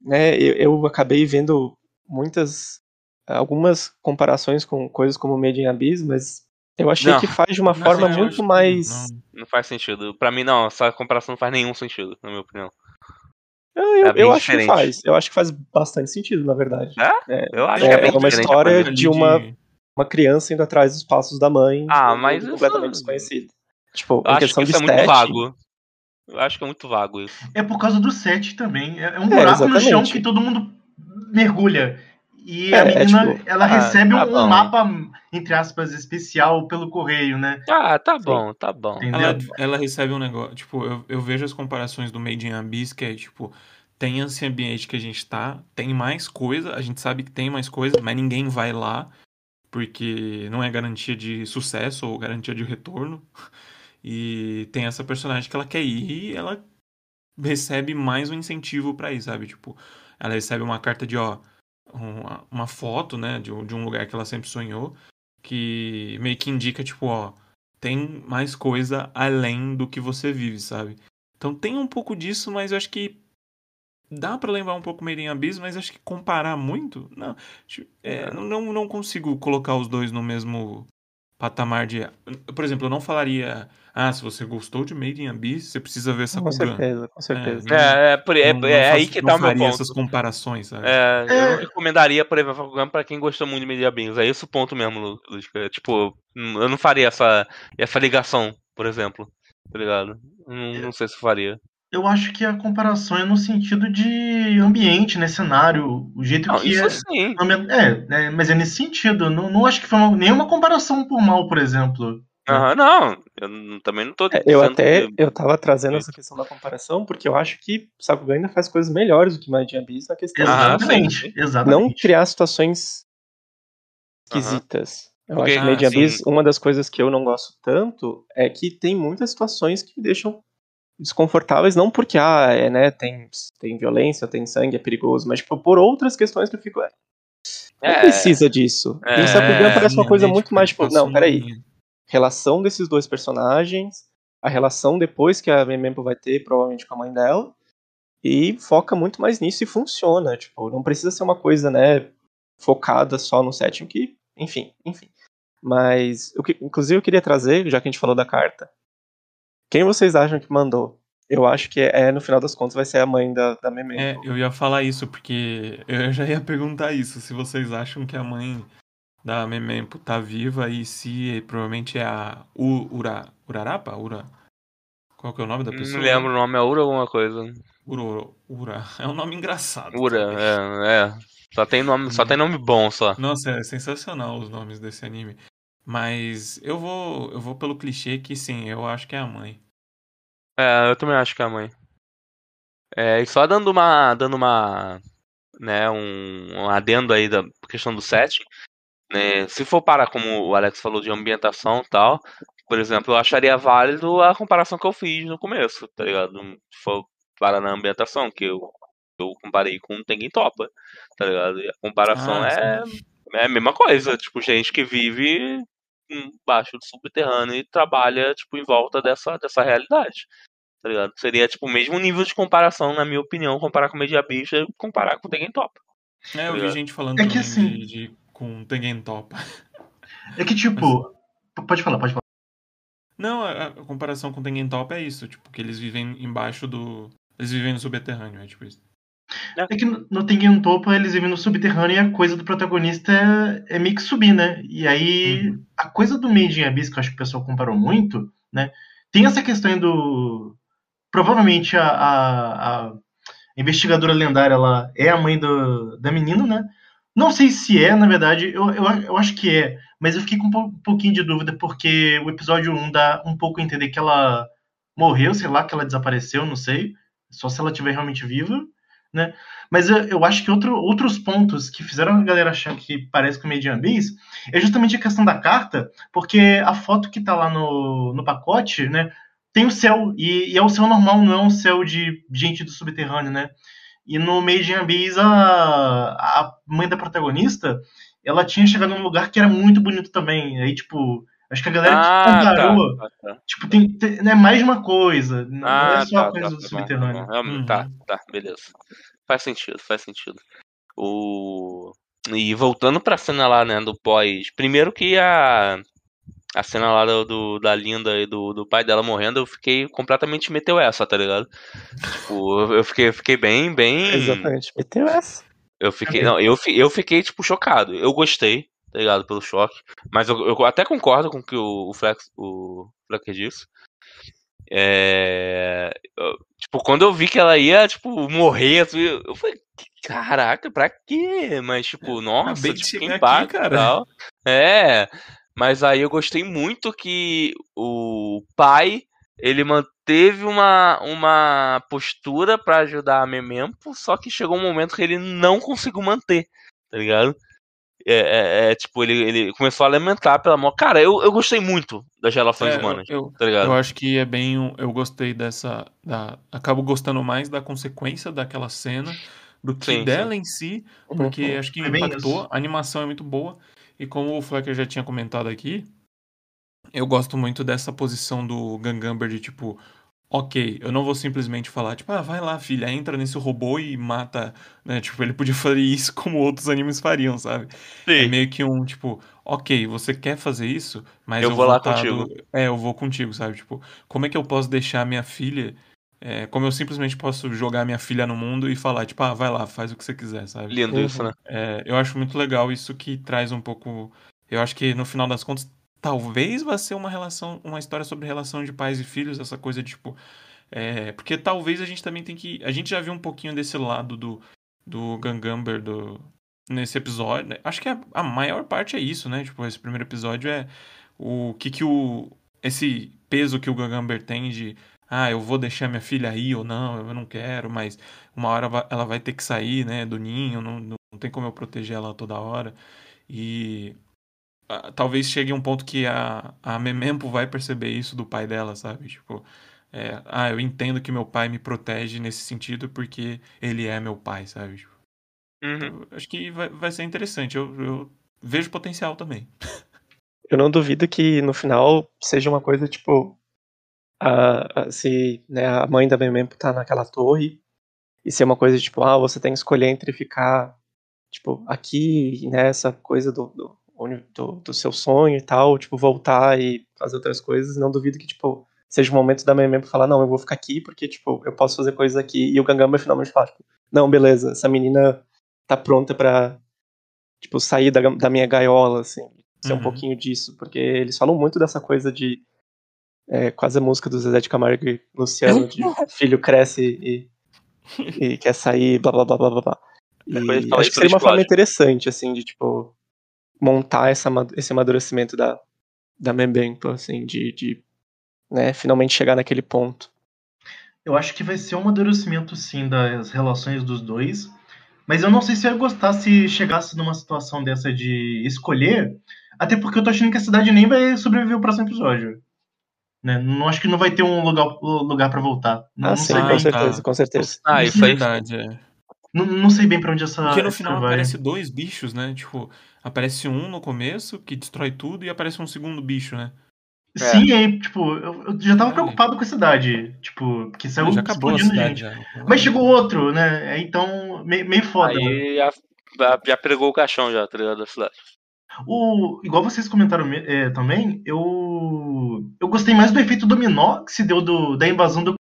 né, eu, eu acabei vendo muitas, algumas comparações com coisas como Made in Abyss, mas eu achei Não. que faz de uma forma muito mais... não. Não faz sentido. Pra mim, não. Essa comparação não faz nenhum sentido, na minha opinião. Ah, Eu, É eu acho que faz, eu acho que faz bastante sentido, na verdade. É? Eu acho É, que é é uma história mim. de uma- uma criança indo atrás dos passos da mãe. Ah, num mas mundo isso- completamente desconhecido. Tipo, Eu em questão que de isso é muito estética. vago. Eu acho que é muito vago isso. É por causa do set também. É é um É, buraco no chão que todo mundo mergulha. E É, a é menina, tipo, ela ah, recebe tá um, bom. mapa, entre aspas, especial pelo correio, né? Ah, tá bom, tá bom. Ela, ela recebe um negócio. Tipo, eu, eu vejo as comparações do Made in Abyss, que é tipo. tem esse ambiente que a gente tá, tem mais coisa, a gente sabe que tem mais coisa, mas ninguém vai lá porque não é garantia de sucesso ou garantia de retorno. E tem essa personagem que ela quer ir e ela recebe mais um incentivo para ir, sabe? Tipo, ela recebe uma carta de, ó, uma, uma foto, né, de, de um lugar que ela sempre sonhou, que meio que indica, tipo, ó, tem mais coisa além do que você vive, sabe? Então tem um pouco disso, mas eu acho que dá para lembrar um pouco Made in Abyss, mas acho que comparar muito, não, é, não, não consigo colocar os dois no mesmo patamar de. Por exemplo, eu não falaria. Ah, se você gostou de Made in Abyss, você precisa ver essa Com certeza, com certeza. É, é, por- é- não- não é aí que tá o meu ponto. essas comparações, sabe? É, eu É. não recomendaria, por exemplo, Bakugan pra quem gostou muito de Media Beans. É esse o ponto mesmo, Lu- Luiz. que é, Tipo, eu não faria essa, essa ligação, por exemplo. Tá ligado? Não, não sei se eu faria. Eu acho que a comparação é no sentido de ambiente, né? Cenário, o jeito Não, que isso é. sim. É, é, mas é nesse sentido. Não, não acho que foi uma- nenhuma comparação por mal, por exemplo. Aham, não. Eu não- também não tô É, eu até que- eu tava trazendo essa questão da comparação porque eu acho que Sakugan ainda faz coisas melhores do que Made in Abyss na questão Ah, de Exatamente. não exatamente. criar situações esquisitas. Eu Porque- acho que Made in ah, uma das coisas que eu não gosto tanto é que tem muitas situações que me deixam desconfortáveis, não porque ah, é, né, tem, tem violência, tem sangue, é perigoso, mas tipo, por outras questões que eu fico, é, não É, precisa disso. É, e Sakugan parece uma coisa mente muito mais tipo, não, peraí. Relação desses dois personagens, a relação depois que a Memempo vai ter, provavelmente com a mãe dela, e foca muito mais nisso e funciona. Tipo, não precisa ser uma coisa, né, focada só no setting que, enfim, enfim. Mas, que, inclusive eu queria trazer, já que a gente falou da carta, quem vocês acham que mandou? Eu acho que é, no final das contas, vai ser a mãe da, da É, Memempo. eu ia falar isso, porque eu já ia perguntar isso, se vocês acham que a mãe da Memempo tá viva e se provavelmente é a U, Ura, Urarapa? Ura? Qual que é o nome da Não pessoa? me lembro o nome, é Ura alguma coisa. Ura, Ura. É um nome engraçado. Ura, também. é, é. Só tem nome, só tem nome bom só. Nossa, é sensacional os nomes desse anime. Mas eu vou, eu vou pelo clichê que sim, eu acho que é a mãe. É, eu também acho que é a mãe. É, e só dando uma, dando uma, né, um, um adendo aí da questão do setting, né, se for parar como o Alex falou de ambientação e tal, por exemplo, eu acharia válido a comparação que eu fiz no começo, tá ligado? Se for parar na ambientação, que eu, eu comparei com Tengen Topa, tá ligado? E a comparação Ah, é, é a mesma coisa, tipo, gente que vive embaixo do subterrâneo e trabalha, tipo, em volta dessa, dessa realidade. Tá ligado? Seria, tipo, o mesmo nível de comparação, na minha opinião, comparar com Media Bicha e comparar com Tengen Top. É, eu vi ligado? gente falando É que assim- de, de- com Tengen Top. É que, tipo. p- Pode falar, pode falar. Não, a, a comparação com Tengen Top é isso, tipo, que eles vivem embaixo do. Eles vivem no subterrâneo, é tipo isso. É que no- no Tengen Toppa eles vivem no subterrâneo e a coisa do protagonista é, é meio que subir, né? E aí, Uhum. a coisa do Made in Abyss, que eu acho que o pessoal comparou muito, né? Tem essa questão do. Provavelmente a, a- a investigadora lendária ela é a mãe do, da menina, né? Não sei se é, na verdade, eu, eu, eu acho que é, mas eu fiquei com um, pou- pouquinho de dúvida, porque o episódio 1 dá um pouco a entender que ela morreu, sei lá, que ela desapareceu, não sei. Só se ela estiver realmente viva, né? Mas eu, eu acho que outro, outros pontos que fizeram a galera achar que parece com o Median Beast é justamente a questão da carta, porque a foto que tá lá no, no pacote, né? Tem o céu, e, e é o céu normal, não é um céu de gente do subterrâneo, né? E no Made in Abyss, a, a mãe da protagonista, ela tinha chegado num lugar que era muito bonito também. Aí, tipo, acho que a galera Ah, comparou. tá, tá. Tipo, tem, tem é mais de uma coisa. Não Ah, é só tá, a coisa tá, do tá subterrâneo. tá Uhum. Tá, tá, beleza. Faz sentido, faz sentido. O... E voltando pra cena lá, né, do pós. Primeiro que a. A cena lá do, do- da Linda e do, do pai dela morrendo, eu fiquei completamente meteu essa, tá ligado? Tipo, eu- fiquei, eu fiquei bem, bem. Exatamente. Meteu essa. Eu fiquei, não, eu, eu fiquei, tipo, chocado. Eu gostei, tá ligado, pelo choque. Mas eu, eu até concordo com o que o, o Flex, o Flex disse. É, eu- tipo, quando eu vi que ela ia, tipo, morrer, assim, eu eu falei, caraca, pra quê? Mas, tipo, nossa, acabei tipo, aqui, impacto e cara. tal. É, mas aí eu gostei muito que o pai ele manteve uma, uma postura pra ajudar a Memempo, só que chegou um momento que ele não conseguiu manter, tá ligado? É, é- é, tipo, ele, ele começou a lamentar pela morte. Cara, eu, eu gostei muito das relações É, humanas, eu, tá ligado? eu acho que é bem. um- Eu gostei dessa. Da, acabo gostando mais da consequência daquela cena do que Sim, sim. dela em si, porque Uhum. acho que impactou. A animação é muito boa. E como o Flecker já tinha comentado aqui, eu gosto muito dessa posição do Gangamber de tipo. Ok, eu não vou simplesmente falar, tipo, ah, vai lá, filha, entra nesse robô e mata, né? Tipo, ele podia fazer isso como outros animes fariam, sabe? É Sim. meio que um, tipo, ok, você quer fazer isso, mas Eu eu, vou lá tá contigo. do- É, eu vou contigo, sabe? Tipo, como é que eu posso deixar minha filha. É, como eu simplesmente posso jogar minha filha no mundo e falar, tipo, ah, vai lá, faz o que você quiser, sabe? Lindo isso, Uhum. né? É, eu acho muito legal isso que traz um pouco. Eu acho que no final das contas, talvez vá ser uma relação, uma história sobre relação de pais e filhos, essa coisa de tipo. é, porque talvez a gente também tem que. A gente já viu um pouquinho desse lado do, do Gangamber do, nesse episódio. né? Acho que a, a maior parte é isso, né? Tipo, esse primeiro episódio é o que que o. Esse peso que o Gangamber tem de. Ah, eu vou deixar minha filha aí ou não, eu não quero, mas uma hora ela vai ter que sair, né, do ninho, não, não tem como eu proteger ela toda hora. E ah, talvez chegue um ponto que a, a Memempo vai perceber isso do pai dela, sabe? Tipo, é, ah, eu entendo que meu pai me protege nesse sentido porque ele é meu pai, sabe? Tipo, Uhum. acho que vai, vai ser interessante. Eu, eu vejo potencial também. Eu não duvido que no final seja uma coisa tipo. A, a- se né, a mãe da Memempo tá naquela torre e ser uma coisa tipo, ah, você tem que escolher entre ficar tipo aqui nessa coisa do, do, do, do seu sonho e tal, tipo, voltar e fazer outras coisas. Não duvido que, tipo, seja o momento da Memempo falar, não, eu vou ficar aqui porque, tipo, eu posso fazer coisas aqui. E o Gangamba finalmente fala, tipo, não, beleza, essa menina tá pronta pra, tipo, sair da, da minha gaiola, assim ser um Uhum. pouquinho disso, porque eles falam muito dessa coisa de é, quase a música do Zezé de Camargo e Luciano, de filho cresce e, e quer sair, blá blá blá blá blá blá. E É, fala acho que seria uma forma interessante, assim, de tipo montar essa, esse amadurecimento da, da Membempo, assim, de, de né, finalmente chegar naquele ponto. Eu acho que vai ser um amadurecimento, sim, das relações dos dois. Mas eu não sei se eu ia gostar se chegasse numa situação dessa de escolher. Até porque eu tô achando que a cidade nem vai sobreviver o próximo episódio. Né? Não acho que não vai ter um lugar, lugar para voltar. Não, Ah, não sim, sei Ah, com bem. certeza, tá. com certeza. Ah, isso aí. Verdade, é. Não, não sei bem pra onde essa. Porque no final vai. aparece dois bichos, né? Tipo, aparece um no começo que destrói tudo e aparece um segundo bicho, né? Sim, aí, tipo, eu, eu já tava Olha. preocupado com a cidade. Tipo, que saiu já acabou a cidade gente. já. Mas chegou outro, né? Aí, Então, meio, meio foda. Aí já, já, já pregou o caixão já, tá ligado? Da cidade. O, igual vocês comentaram me- é, também, eu, eu gostei mais do efeito dominó que se deu do, da invasão do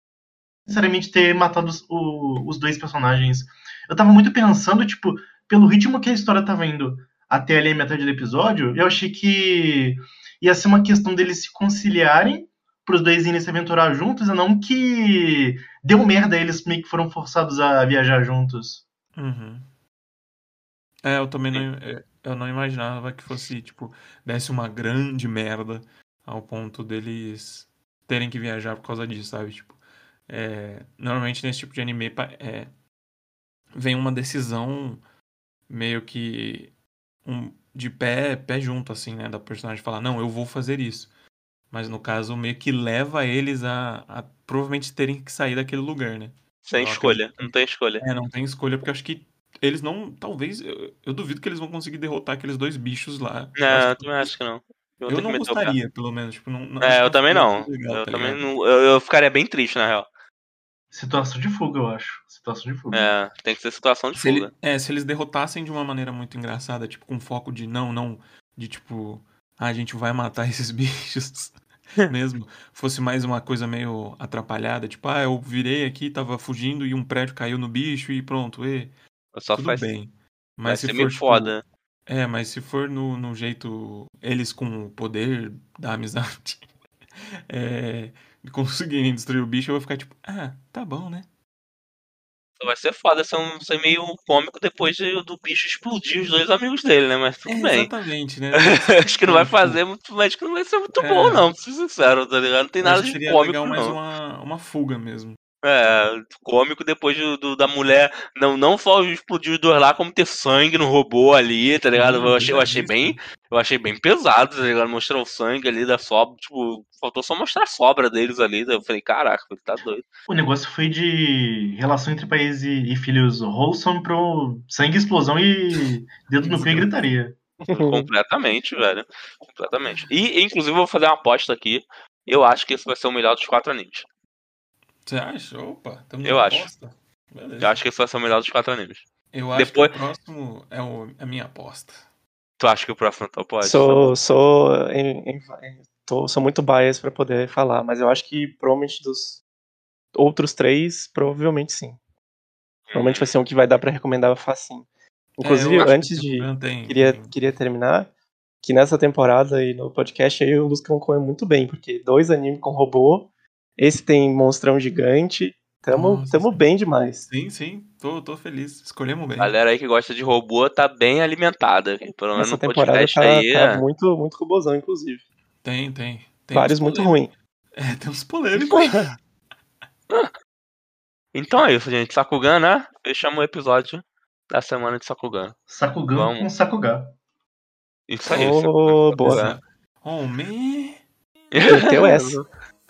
necessariamente ter matado os, o- os dois personagens. Eu tava muito pensando, tipo, pelo ritmo que a história tava indo até ali a metade do episódio, eu achei que ia ser uma questão deles se conciliarem pros dois irem se aventurar juntos, e não que deu merda, eles meio que foram forçados a viajar juntos. Uhum. É, eu também não, é, eu não imaginava que fosse, tipo, desse uma grande merda ao ponto deles terem que viajar por causa disso, sabe? Tipo, é, normalmente nesse tipo de anime é, vem uma decisão meio que um, de pé, pé junto, assim, né? Da personagem falar, não, eu vou fazer isso. Mas no caso, meio que leva eles a, a provavelmente terem que sair daquele lugar, né? Sem Eu escolha. Não tem escolha. É, não tem escolha, porque eu acho que eles não. Talvez. Eu, eu duvido que eles vão conseguir derrotar aqueles dois bichos lá. Eu Não, acho eu que- também acho que não. Eu, eu não gostaria, pelo menos. Tipo, não, não- É, eu também não. legal, Eu tá também ligado? não. Eu, eu ficaria bem triste, na real. Situação de fuga, eu acho. Situação de fuga. É, tem que ser situação de Se, ele- fuga. é, se eles derrotassem de uma maneira muito engraçada, tipo, com foco de não, não, de tipo, ah, a gente vai matar esses bichos mesmo, fosse mais uma coisa meio atrapalhada, tipo, ah, eu virei aqui, tava fugindo e um prédio caiu no bicho e pronto, e Só tudo faz. bem. Vai Mas se ser for, meio tipo, foda. É, mas se for no, no jeito. Eles com o poder da amizade é, conseguirem destruir o bicho, eu vou ficar tipo, ah, tá bom, né? Só vai ser foda ser, um, ser meio cômico depois de- do bicho explodir os dois amigos dele, né? Mas tudo É, bem. exatamente, né? acho que não vai fazer muito, acho que não vai ser muito É. bom, não, pra ser sincero, tá ligado? Não tem nada de seria cômico, legal mais não. uma, uma fuga mesmo. É, cômico depois do, do- da mulher. Não, não só explodir os dois lá, como ter sangue no robô ali, tá ligado? Eu achei, eu achei bem. Eu achei bem pesado, tá ligado? Mostrar o sangue ali da sobra. Tipo, faltou só mostrar a sobra deles ali. Eu falei, caraca, ele tá doido. O negócio foi de relação entre pais e, e filhos wholesome pro sangue, explosão e dedo no cu e gritaria. Completamente, velho. Completamente. E, inclusive, eu vou fazer uma aposta aqui. Eu acho que esse vai ser o melhor dos quatro animes. Você acha? Opa, tamo Eu acho. aposta. Beleza. Eu acho que esse vai ser o melhor dos quatro animes. Eu acho Depois- que o próximo é o- a minha aposta. Tu acha que o próximo tá pode? Sou, sou, em- em- em- tô- sou muito bias pra poder falar, mas eu acho que provavelmente dos outros três, provavelmente sim. Provavelmente vai ser um que vai dar pra recomendar facinho. Inclusive, É, acho que antes esse de. tem- Queria, tem- queria terminar que nessa temporada e no podcast aí o Luz concluem muito bem, porque dois animes com robô, esse tem monstrão gigante, tamo, Nossa, tamo sim. bem demais. Sim, sim, tô, tô feliz. Escolhemos bem. A galera aí que gosta de robô tá bem alimentada. Pelo menos Essa no temporada podcast tá, aí. tá é- muito, muito robôzão, inclusive. Tem, tem. tem Vários muito ruins. É, tem uns polêmicos. Então é isso, gente. Sakugan, né? Fechamos o episódio da semana de Sakugan. Sakugan Vamos. com Sakugá. Isso aí. Ô, Sakugan. boa. Oh, man. Meteu essa.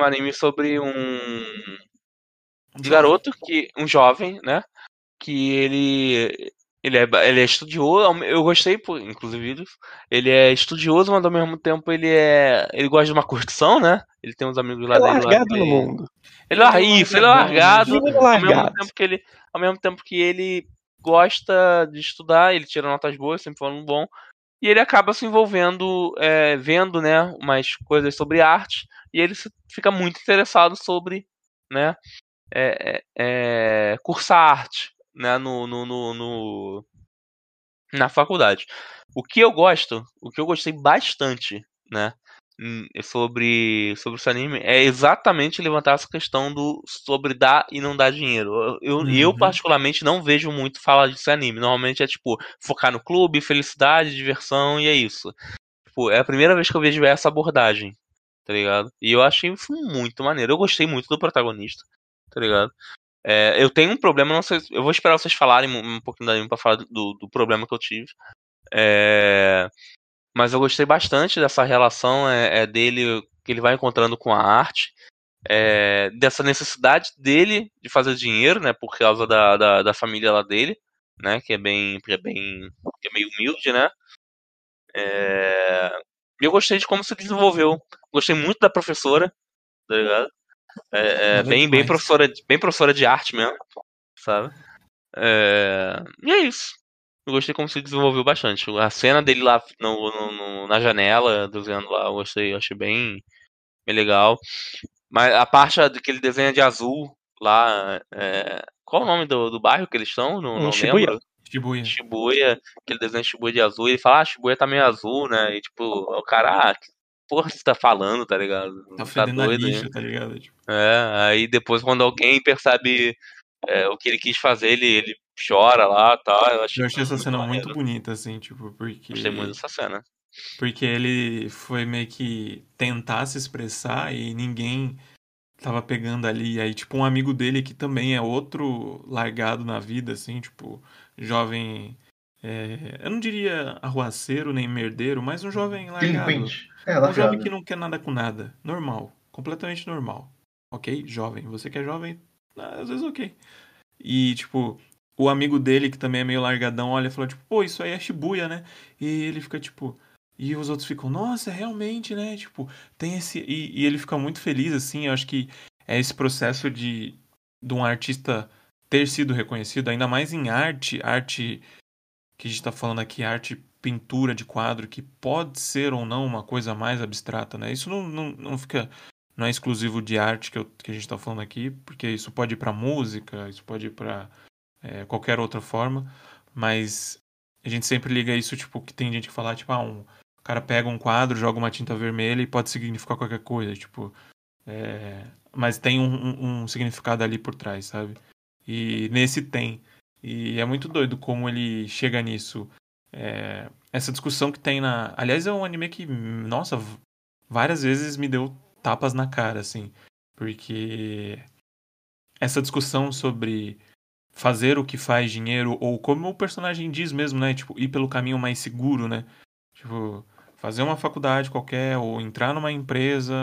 um anime sobre um garoto que um jovem, né? Que ele ele é, ele é estudioso, eu gostei, por, inclusive. Ele é estudioso, mas ao mesmo tempo ele é ele gosta de uma curtição, né? Ele tem uns amigos lá É lá largado que- no mundo. Ele é isso, ele é largado. Menino Ao mesmo largado. tempo que ele, ao mesmo tempo que ele gosta de estudar, ele tira notas boas, sempre falando bom, e ele acaba se envolvendo, é, vendo, né, umas coisas sobre arte, e ele fica muito interessado sobre, né, é, é, é, cursar arte, né, no, no, no, no- na faculdade. O que eu gosto, o que eu gostei bastante, né, sobre sobre esse anime é exatamente levantar essa questão do sobre dar e não dar dinheiro. Eu, eu, eu, Uhum. particularmente não vejo muito falar desse anime. Normalmente é tipo focar no clube, felicidade, diversão e é isso. Tipo, é a primeira vez que eu vejo essa abordagem, tá ligado? E eu achei isso muito maneiro. Eu gostei muito do protagonista, tá ligado? É, eu tenho um problema, não sei, eu vou esperar vocês falarem um, um pouquinho do anime pra falar do, do problema que eu tive. É, mas eu gostei bastante dessa relação é, é, dele que ele vai encontrando com a arte, é, dessa necessidade dele de fazer dinheiro, né, por causa da, da, da família lá dele, né, que é bem, que é bem, que é meio humilde, né. É, e eu gostei de como se desenvolveu. Gostei muito da professora, tá ligado? É, é, bem, bem professora, bem professora de arte mesmo, sabe? É, e é isso. Eu gostei como se desenvolveu bastante. A cena dele lá no, no- no- na janela, desenhando lá, eu gostei, eu achei bem, bem legal. Mas a parte que ele desenha de azul lá. é, qual o nome do, do bairro que eles estão? Não, não Shibuya. lembro. Shibuya. Shibuya, que ele desenha Shibuya de azul, e ele fala, ah, Shibuya tá meio azul, né? E tipo, o cara, ah, que porra você tá falando, tá ligado? Tá a doido, lixo, tá ligado? Tipo, É, aí depois quando alguém percebe é, o que ele quis fazer, ele, ele chora lá e tal. Eu achei, eu achei essa cena maneiro. muito bonita, assim, tipo, porque. Gostei muito dessa cena. Porque ele foi meio que tentar se expressar e ninguém tava pegando ali. Aí, tipo, um amigo dele que também é outro largado na vida, assim, tipo, jovem. é, eu não diria arruaceiro nem merdeiro, mas um jovem largado. Delinquente. É, Um jovem largado. que não quer nada com nada. Normal. Completamente normal. Ok? Jovem. Você que é jovem, ah, às vezes ok. E, tipo, o amigo dele, que também é meio largadão, olha e fala, tipo, pô, isso aí é Shibuya, né? E ele fica, tipo. E os outros ficam, nossa, realmente, né? Tipo, tem esse. E, e ele fica muito feliz, assim. Eu acho que é esse processo de, de um artista ter sido reconhecido, ainda mais em arte, arte que a gente está falando aqui, arte pintura de quadro, que pode ser ou não uma coisa mais abstrata, né? Isso não, não, não fica não é exclusivo de arte que, eu, que a gente está falando aqui, porque isso pode ir para música, isso pode ir para é, qualquer outra forma, mas a gente sempre liga isso, tipo, que tem gente que fala, tipo, ah, um o cara pega um quadro, joga uma tinta vermelha e pode significar qualquer coisa, tipo, é, mas tem um, um, um significado ali por trás, sabe? E nesse tem. E é muito doido como ele chega nisso. É, essa discussão que tem na. Aliás, é um anime que, nossa, várias vezes me deu tapas na cara, assim. Porque essa discussão sobre fazer o que faz dinheiro, ou como o personagem diz mesmo, né? Tipo, ir pelo caminho mais seguro, né? Tipo, fazer uma faculdade qualquer, ou entrar numa empresa,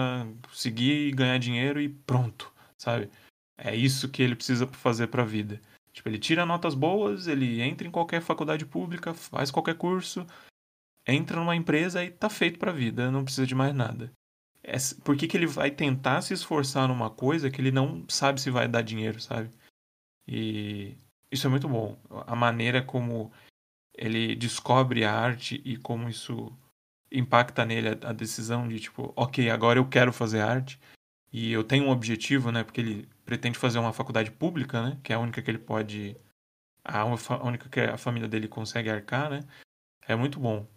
seguir e ganhar dinheiro e pronto, sabe? É isso que ele precisa fazer pra vida. Tipo, ele tira notas boas, ele entra em qualquer faculdade pública, faz qualquer curso, entra numa empresa e tá feito pra vida, não precisa de mais nada é, por que, que ele vai tentar se esforçar numa coisa que ele não sabe se vai dar dinheiro, sabe? E isso é muito bom. A maneira como ele descobre a arte e como isso impacta nele a, a decisão de tipo, ok, agora eu quero fazer arte e eu tenho um objetivo, né? Porque ele pretende fazer uma faculdade pública, né? Que é a única que ele pode, a única que a família dele consegue arcar, né? É muito bom.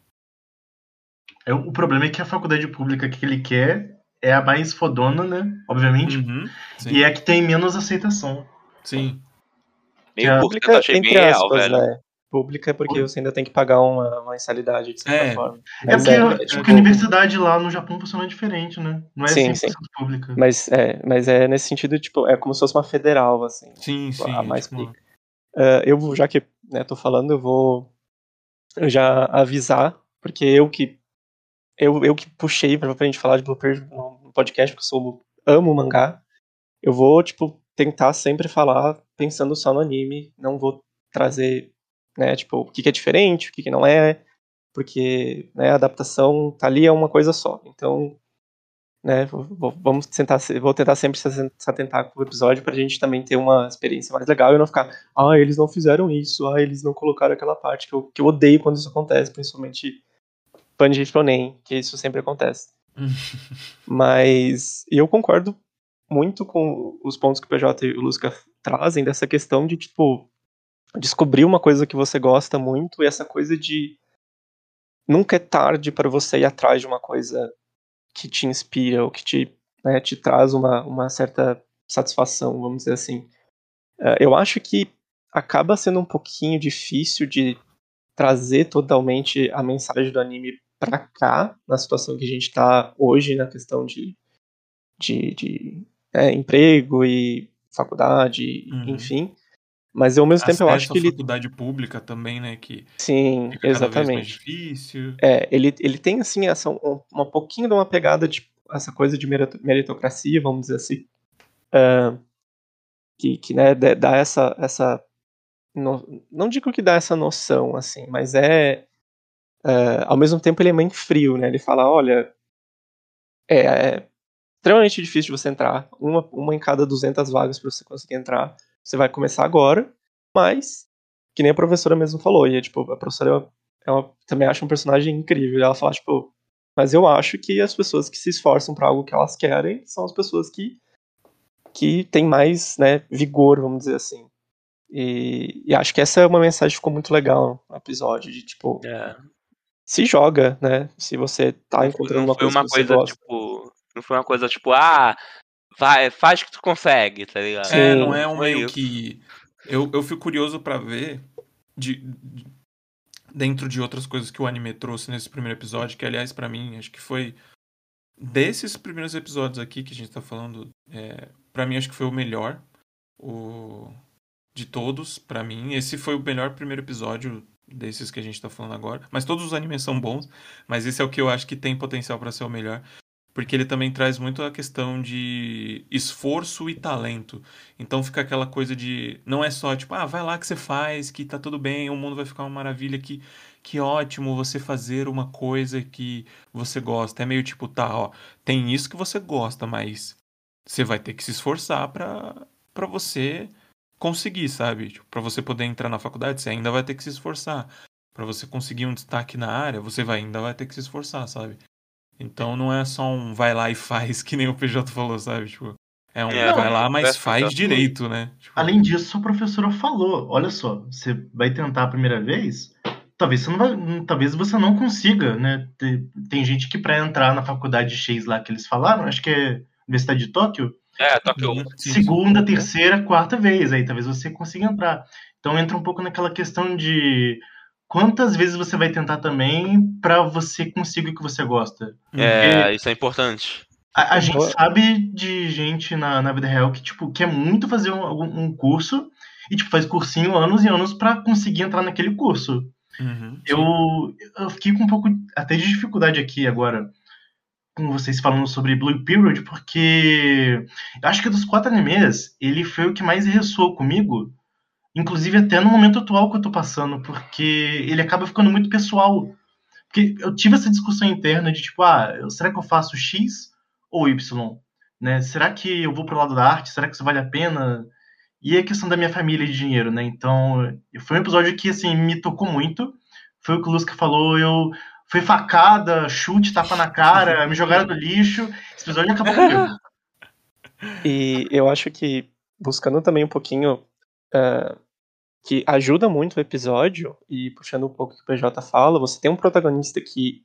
É, o problema é que a faculdade pública que ele quer é a mais fodona, né? Obviamente. Uhum, e é a que tem menos aceitação. Sim. Meio É, pública, eu achei bem real, aspas, velho. né? Pública é porque você ainda tem que pagar uma, uma mensalidade, de certa É. forma. É Mas porque, é, tipo, tipo, a universidade lá no Japão funciona diferente, né? Não é Sim, 100% sim. pública. Mas é, mas é nesse sentido, tipo, é como se fosse uma federal, assim. Sim, sim. a é mais tipo-. Ah, eu já que né, tô falando, eu vou já avisar, porque eu que eu, eu que puxei pra, pra gente falar de Blue Page no podcast, porque eu sou, amo mangá. Eu vou, tipo, tentar sempre falar pensando só no anime, não vou trazer, né, tipo, o que, que é diferente, o que, que não é, porque né, a adaptação tá ali é uma coisa só. Então, né, vou- vamos tentar, vou tentar sempre se se atentar com o episódio pra gente também ter uma experiência mais legal e não ficar, ah, eles não fizeram isso, ah, eles não colocaram aquela parte que eu, que eu odeio quando isso acontece, principalmente Panji Shonen, que isso sempre acontece. Mas eu concordo muito com os pontos que o PJ e o Lusca trazem dessa questão de, tipo, descobrir uma coisa que você gosta muito e essa coisa de nunca é tarde para você ir atrás de uma coisa que te inspira ou que te, né, te traz uma, uma certa satisfação, vamos dizer assim. Eh, eu acho que acaba sendo um pouquinho difícil de trazer totalmente a mensagem do anime pra cá, na situação que a gente tá hoje, na questão de, de, de é, emprego e faculdade, Uhum. enfim. Mas ao mesmo tempo eu Acesso acho que ele. faculdade pública também, né? Que Sim, fica cada vez mais exatamente. difícil. É, ele, ele tem, assim, essa, um, uma pouquinho de uma pegada de essa coisa de merito- meritocracia, vamos dizer assim. ah, que, que né, dá- essa. essa no- não digo que dá essa noção, assim, mas é. ah, ao mesmo tempo ele é meio frio, né? Ele fala, olha. É, é extremamente difícil de você entrar. Uma, uma em cada 200 vagas para você conseguir entrar. Você vai começar agora, mas. Que nem a professora mesmo falou. E é tipo, a professora ela também acha um personagem incrível. Ela fala, tipo, mas eu acho que as pessoas que se esforçam para algo que elas querem são as pessoas que, que têm mais né, vigor, vamos dizer assim. E, e acho que essa é uma mensagem que ficou muito legal no episódio, de tipo, É. se joga, né? Se você tá encontrando uma foi coisa uma que você coisa, gosta. tipo. Não foi uma coisa tipo, ah, vai, faz que tu consegue, tá ligado? Sim. É, não é um Foi meio que. Eu, eu fico curioso pra ver de, de- dentro de outras coisas que o anime trouxe nesse primeiro episódio, que aliás, pra mim, acho que foi desses primeiros episódios aqui que a gente tá falando, é, para mim acho que foi o melhor o de todos, pra mim. Esse foi o melhor primeiro episódio desses que a gente tá falando agora. Mas todos os animes são bons, mas esse é o que eu acho que tem potencial pra ser o melhor. Porque ele também traz muito a questão de esforço e talento. Então fica aquela coisa de. Não é só tipo, ah, vai lá que você faz, que tá tudo bem, o mundo vai ficar uma maravilha, que, que ótimo você fazer uma coisa que você gosta. É meio tipo, tá, ó, tem isso que você gosta, mas você vai ter que se esforçar pra, pra você conseguir, sabe? Tipo, para você poder entrar na faculdade, você ainda vai ter que se esforçar. Para você conseguir um destaque na área, você vai, ainda vai ter que se esforçar, sabe? Então não é só um vai lá e faz, que nem o PJ falou, sabe? Tipo, é um É, vai lá, mas faz direito, né? Tipo, Além disso, a professora falou: olha só, você vai tentar a primeira vez, talvez você não, vai, talvez você não consiga, né? Tem, tem gente que para entrar na faculdade X lá que eles falaram, acho que é Universidade de Tóquio, É, Tóquio. segunda, terceira, quarta vez, aí talvez você consiga entrar. Então entra um pouco naquela questão de quantas vezes você vai tentar também para você conseguir o que você gosta. É, isso é importante. A, a gente sabe de gente na, na vida real que, tipo, quer muito fazer um, um curso e, tipo, faz cursinho anos e anos pra conseguir entrar naquele curso. Uhum. Eu, eu fiquei com um pouco até de dificuldade aqui agora com vocês falando sobre Blue Period, porque eu acho que dos quatro animes, ele foi o que mais ressoou comigo, inclusive até no momento atual que eu tô passando, porque ele acaba ficando muito pessoal. Porque eu tive essa discussão interna de tipo, ah, será que eu faço X ou Y? Né? Será que eu vou pro lado da arte? Será que isso vale a pena? E a questão da minha família e de dinheiro, né? Então, foi um episódio que, assim, me tocou muito. Foi o que o Lusca falou, eu... Foi facada, chute, tapa na cara, me jogaram do lixo. Esse episódio acabou comigo. E eu acho que, buscando também um pouquinho, eh, que ajuda muito o episódio, e puxando um pouco o que o PJ fala, você tem um protagonista que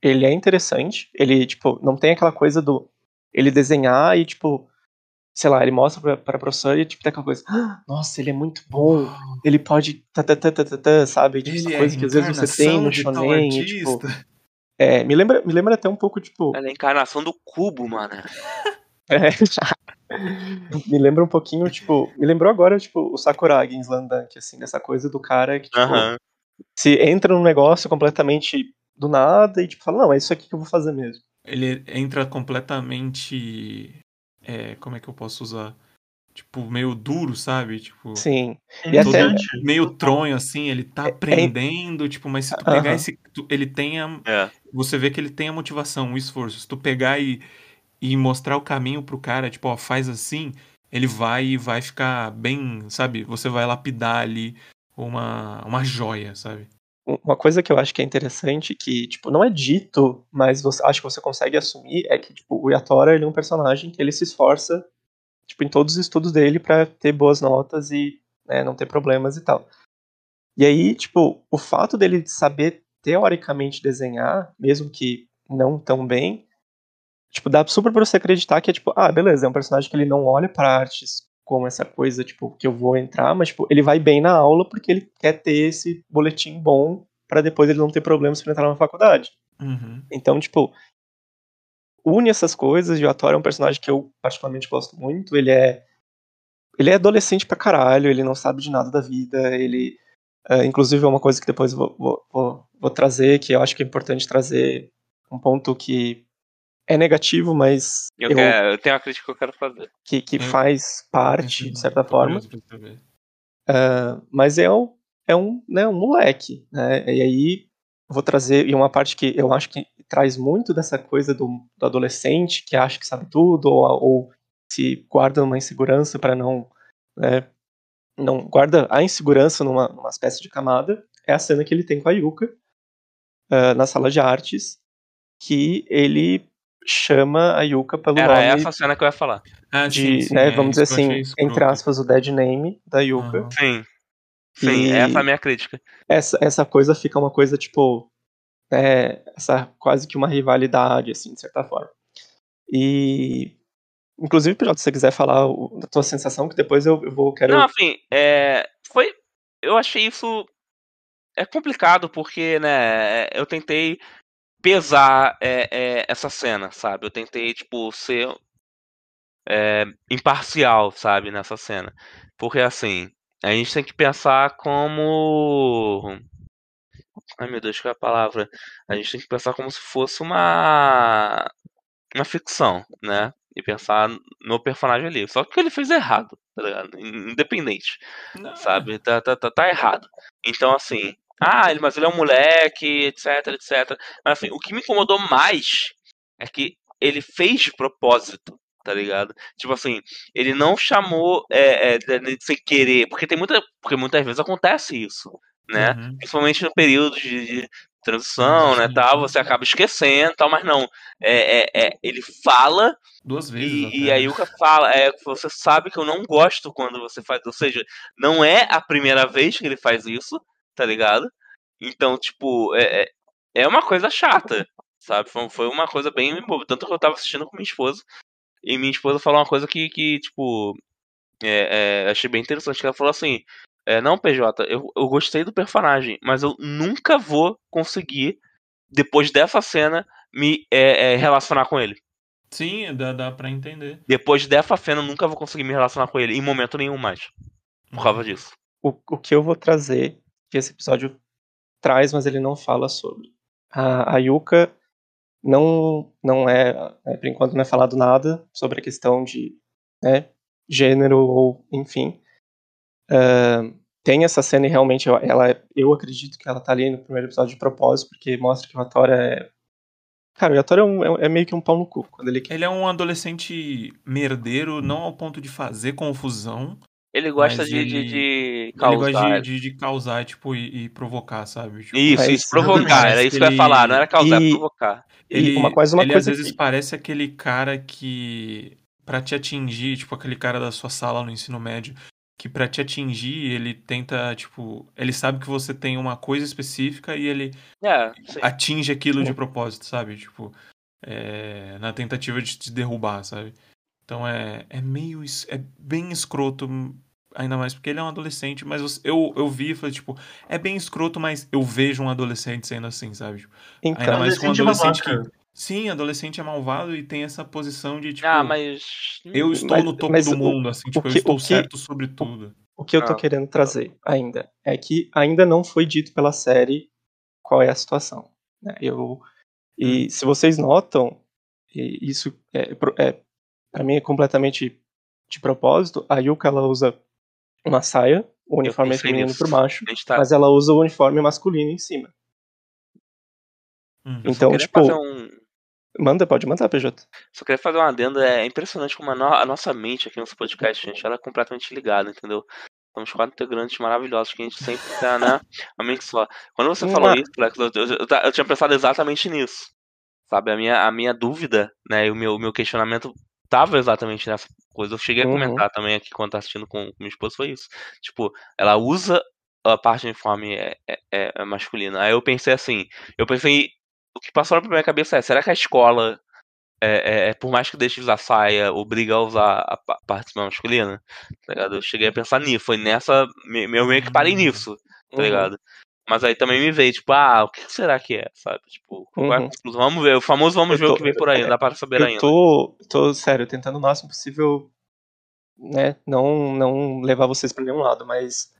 ele é interessante, ele, tipo, não tem aquela coisa do ele desenhar e, tipo, sei lá, ele mostra pra, pra professora e, tipo, tem aquela coisa, "Ah, nossa, ele é muito bom, ele pode, tá, tá, tá, tá, tá, tá", sabe? Tipo, essa Ele é coisa que às vezes você tem no shonen, e, tipo, artista. é, me lembra, me lembra até um pouco, tipo, Ela é a encarnação do cubo, mano. É, me lembra um pouquinho, tipo, me lembrou agora, tipo, o Sakuragi em Slandunk, assim, dessa coisa do cara que, tipo, Aham. se entra num negócio completamente do nada e, tipo, fala, não, é isso aqui que eu vou fazer mesmo. Ele entra completamente. É, como é que eu posso usar? Tipo, meio duro, sabe? Tipo, Sim, É E até- meio tronho, assim, ele tá aprendendo, tipo, mas se tu pegar esse. tu- ele tem a. É. Você vê que ele tem a motivação, o esforço. Se tu pegar e, e mostrar o caminho pro cara, tipo, ó, faz assim, ele vai e vai ficar bem, sabe? Você vai lapidar ali uma, uma joia, sabe? Um- uma coisa que eu acho que é interessante, que, tipo, não é dito, mas você, acho que você consegue assumir, é que, tipo, o Yatora, ele é um personagem que ele se esforça, tipo, em todos os estudos dele pra ter boas notas e né, não ter problemas e tal. E aí, tipo, o fato dele saber teoricamente desenhar, mesmo que não tão bem, tipo, dá super pra você acreditar que é tipo, ah, beleza, é um personagem que ele não olha pra artes como essa coisa, tipo, que eu vou entrar, mas, tipo, ele vai bem na aula porque ele quer ter esse boletim bom pra depois ele não ter problemas pra entrar na faculdade. Uhum. Então, tipo, une essas coisas, e o Ator é um personagem que eu particularmente gosto muito, ele é ele é adolescente pra caralho, ele não sabe de nada da vida, ele é, inclusive é uma coisa que depois eu vou, vou, vou, vou trazer, que eu acho que é importante trazer um ponto que é negativo, mas Eu, eu- quero- eu tenho uma crítica que eu quero fazer. que, que Eu- faz parte, de certa forma. Ah, mas é um, é um, né, um moleque, né? E aí eu vou trazer e uma parte que eu acho que traz muito dessa coisa do, do adolescente que acha que sabe tudo ou, ou se guarda uma insegurança para não, né, não guarda a insegurança numa, numa espécie de camada. É a cena que ele tem com a Yuka ah, na sala de artes, que ele chama a Yuka pelo Era nome essa cena que eu ia falar. Ah, de, sim, sim, né, é, vamos dizer assim, entre aspas, o dead name da Yuka. Aham. Sim. Sim, E- essa é a minha crítica. essa, essa coisa fica uma coisa, tipo, é, essa quase que uma rivalidade, assim, de certa forma. E, inclusive, PJ, se você quiser falar o- da tua sensação, que depois eu, eu vou, quero... Não, assim, é, foi. Eu achei isso. É complicado porque, né, eu tentei pesar é, é, essa cena, sabe? Eu tentei, tipo, ser é, imparcial, sabe, nessa cena. Porque, assim, a gente tem que pensar como. Ai meu Deus, qual é a palavra? A gente tem que pensar como se fosse uma. Uma ficção, né? E pensar no personagem ali. Só que ele fez errado, tá ligado? Independente Não, sabe? Tá, tá, tá, tá errado. Então, assim, ah, ele, mas ele é um moleque, etc, etc. Mas, assim, o que me incomodou mais é que ele fez de propósito tá ligado? Tipo assim, ele não chamou é, é, sem querer, porque tem muita, porque muitas vezes acontece isso, né? Uhum. Principalmente no período de, de transição, né, tal, sim. você acaba esquecendo, tal, mas não, é, é, é, ele fala Duas vezes. e, e né? a Yuka fala, é, você sabe que eu não gosto quando você faz, ou seja, não é a primeira vez que ele faz isso, tá ligado? Então, tipo, é, é, é uma coisa chata, sabe? Foi, foi uma coisa bem boba, tanto que eu tava assistindo com minha esposa, e minha esposa falou uma coisa que, que tipo, é, é, achei bem interessante, que ela falou assim, é, não, PJ, eu, eu gostei do personagem, mas eu nunca vou conseguir, depois dessa cena, me é, é, relacionar com ele. Sim, dá, dá pra entender. Depois dessa cena, eu nunca vou conseguir me relacionar com ele em momento nenhum mais. Por causa disso. O, o que eu vou trazer, que esse episódio traz, mas ele não fala sobre. A, a Yuka não, não é, né, por enquanto não é falado nada sobre a questão de né, gênero ou enfim. Ah, tem essa cena e realmente ela, eu acredito que ela tá ali no primeiro episódio de propósito, porque mostra que o Atora é. Cara, o Atora é, um- é- é meio que um pau no cu. Quando ele. Ele é um adolescente merdeiro, não ao ponto de fazer confusão. Ele gosta Mas de, ele- de, de Ele causar. gosta de, de, de causar, tipo, e, e provocar, sabe? Tipo, Isso, Mas- isso, provocar. Era isso que eu ia Ele- falar, não era causar, E- era provocar. E uma coisa, uma ele coisa às vezes que- parece aquele cara que pra te atingir, tipo aquele cara da sua sala no ensino médio, que pra te atingir, ele tenta, tipo, ele sabe que você tem uma coisa específica e ele É, atinge aquilo de propósito, sabe? Tipo, é, na tentativa de te derrubar, sabe? Então é, é meio. É bem escroto, ainda mais porque ele é um adolescente, mas eu, eu, vi e falei, tipo, é bem escroto, mas eu vejo um adolescente sendo assim, sabe? Então, ainda mais com um Adolescente babaca. que. Sim, adolescente é malvado e tem essa posição de, tipo. Ah, mas. Eu estou Mas- no topo do o- mundo, assim, tipo, que- eu estou o que- certo sobre tudo. O que eu tô Ah. querendo trazer ainda é que ainda não foi dito pela série qual é a situação. né? Eu, e se vocês notam, e isso é, é, para mim é completamente de propósito, a Yuka ela usa uma saia, o uniforme é feminino por baixo, tá. mas ela usa o uniforme masculino em cima. Só então, tipo- um. Manda, pode mandar, PJ. Só queria fazer um adendo. É impressionante como a, no- a nossa mente aqui nesse podcast, gente, ela é completamente ligada, entendeu? Somos quatro integrantes maravilhosos que a gente sempre tá, né? A mente só. Quando você falou Uma- isso, Flex, eu, eu- eu eu tinha pensado exatamente nisso. Sabe? A minha, a minha dúvida, né? E o meu, o meu questionamento tava exatamente nessa coisa. Eu cheguei a Uhum. comentar também aqui quando tá assistindo com, com minha esposa, foi isso. Tipo, ela usa a parte do uniforme é, é, é- é masculina. Aí eu pensei assim, eu pensei. O que passou na minha cabeça é, será que a escola é, é- é, por mais que deixe de usar saia, obriga a usar a pa- parte masculina, tá ligado? Eu cheguei a pensar nisso, foi nessa, eu meio que parei Hum. nisso, tá Uhum. Mas aí também me veio, tipo, ah, o que será que é, sabe? Tipo, é Uhum. Vamos ver, o famoso vamos ver o que vem por aí, não dá para saber Eu ainda. tô, tô, sério, tentando o máximo possível, né, não, não levar vocês pra nenhum lado, mas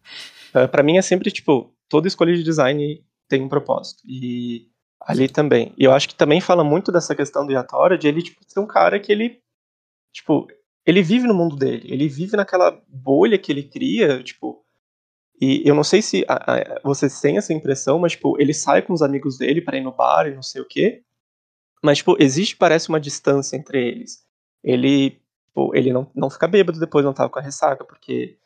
eh, pra mim é sempre, tipo, toda escolha de design tem um propósito, e ali também. E eu acho que também fala muito dessa questão do Yatora, de ele, tipo, ser um cara que ele, tipo, ele vive no mundo dele, ele vive naquela bolha que ele cria, tipo, e eu não sei se a- a- vocês têm essa impressão, mas, tipo, ele sai com os amigos dele pra ir no bar e não sei o quê, mas, tipo, existe, parece, uma distância entre eles. Ele, tipo, ele não, não fica bêbado depois, não tava com a ressaca, porque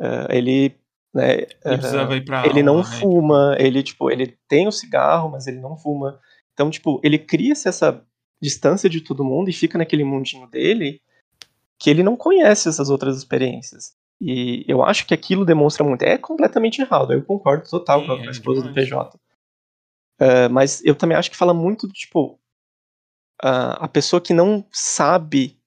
eh, ele, né, Ele pra ele não aula, né? fuma, ele, tipo, ele tem o cigarro, mas ele não fuma. Então, tipo, ele cria-se essa distância de todo mundo e fica naquele mundinho dele que ele não conhece essas outras experiências. E eu acho que aquilo demonstra muito. É completamente errado, eu concordo total Sim, com a é com a esposa do. PJ. Eh, mas eu também acho que fala muito do tipo. a a pessoa que não sabe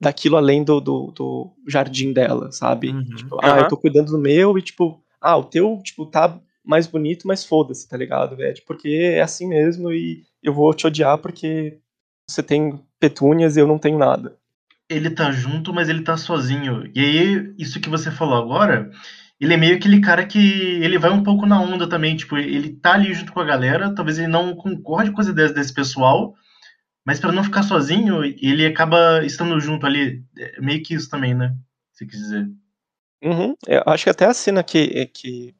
daquilo além do, do, do jardim dela, sabe? Uhum. Tipo, ah, eu tô cuidando do meu e, tipo, ah, o teu, tipo, tá mais bonito, mas foda-se, tá ligado, velho? Porque é assim mesmo e eu vou te odiar porque você tem petúnias e eu não tenho nada. Ele tá junto, mas ele tá sozinho. E aí, isso que você falou agora, ele é meio aquele cara que ele vai um pouco na onda também, tipo, ele tá ali junto com a galera, talvez ele não concorde com as ideias desse pessoal, mas pra não ficar sozinho, ele acaba estando junto ali, É meio que isso também, né? Se quis dizer. Uhum. Eu acho que até a cena que, que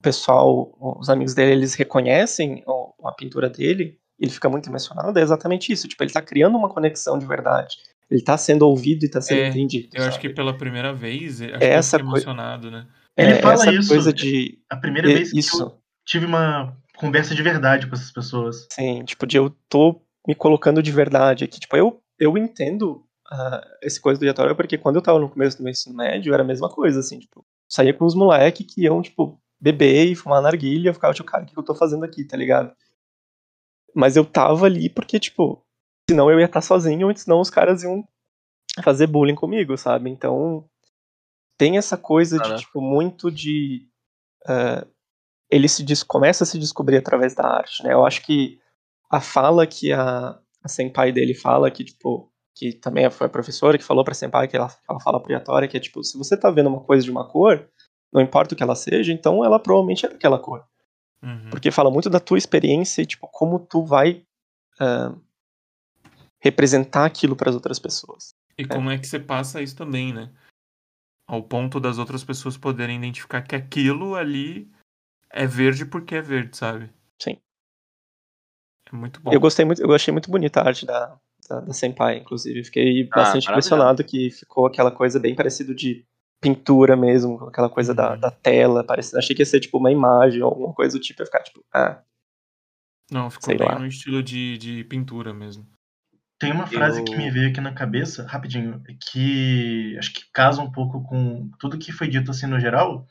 o pessoal, os amigos dele, eles reconhecem a pintura dele, ele fica muito emocionado, é exatamente isso. Tipo, ele tá criando uma conexão de verdade. Ele tá sendo ouvido e tá sendo É, entendido. Eu acho sabe? que pela primeira vez, acho É que eu essa coi- emocionado, né? Ele É, fala essa isso. coisa de. A primeira é, vez que isso. eu tive uma conversa de verdade com essas pessoas. Sim, tipo, de eu tô me colocando de verdade aqui. Tipo, eu, eu entendo ah, esse coisa do Yatora, porque quando eu tava no começo do meu ensino médio, era a mesma coisa, assim, tipo, saía com os moleques que iam, tipo, beber e fumar narguilha, eu ficava, tipo, cara, o que eu tô fazendo aqui, tá ligado? Mas eu tava ali porque, tipo, senão eu ia estar sozinho, ou senão os caras iam fazer bullying comigo, sabe? Então, tem essa coisa de, Ah, né? tipo, muito de. ah, ele se des- começa a se descobrir através da arte, né? Eu acho que a fala que a, a senpai dele fala, que, tipo, que também foi a professora que falou pra senpai, que ela, ela fala pro Yatori, que é, tipo, se você tá vendo uma coisa de uma cor, não importa o que ela seja, então ela provavelmente é daquela cor. Uhum. Porque fala muito da tua experiência e, tipo, como tu vai ah, representar aquilo para as outras pessoas. E como é que você passa isso também, né? Ao ponto das outras pessoas poderem identificar que aquilo ali é verde porque é verde, sabe? Sim. É muito bom. Eu gostei muito, eu achei muito bonita a arte da, da, da Senpai, inclusive. Fiquei Ah, bastante impressionado que ficou aquela coisa bem parecida de pintura mesmo, aquela coisa da, Uhum. da tela, parecendo. Achei que ia ser tipo uma imagem ou alguma coisa do tipo, ia ficar tipo, ah, Não, ficou sei bem lá. no estilo de, de pintura mesmo. Tem uma frase Eu- que me veio aqui na cabeça, rapidinho, que acho que casa um pouco com tudo que foi dito assim no geral.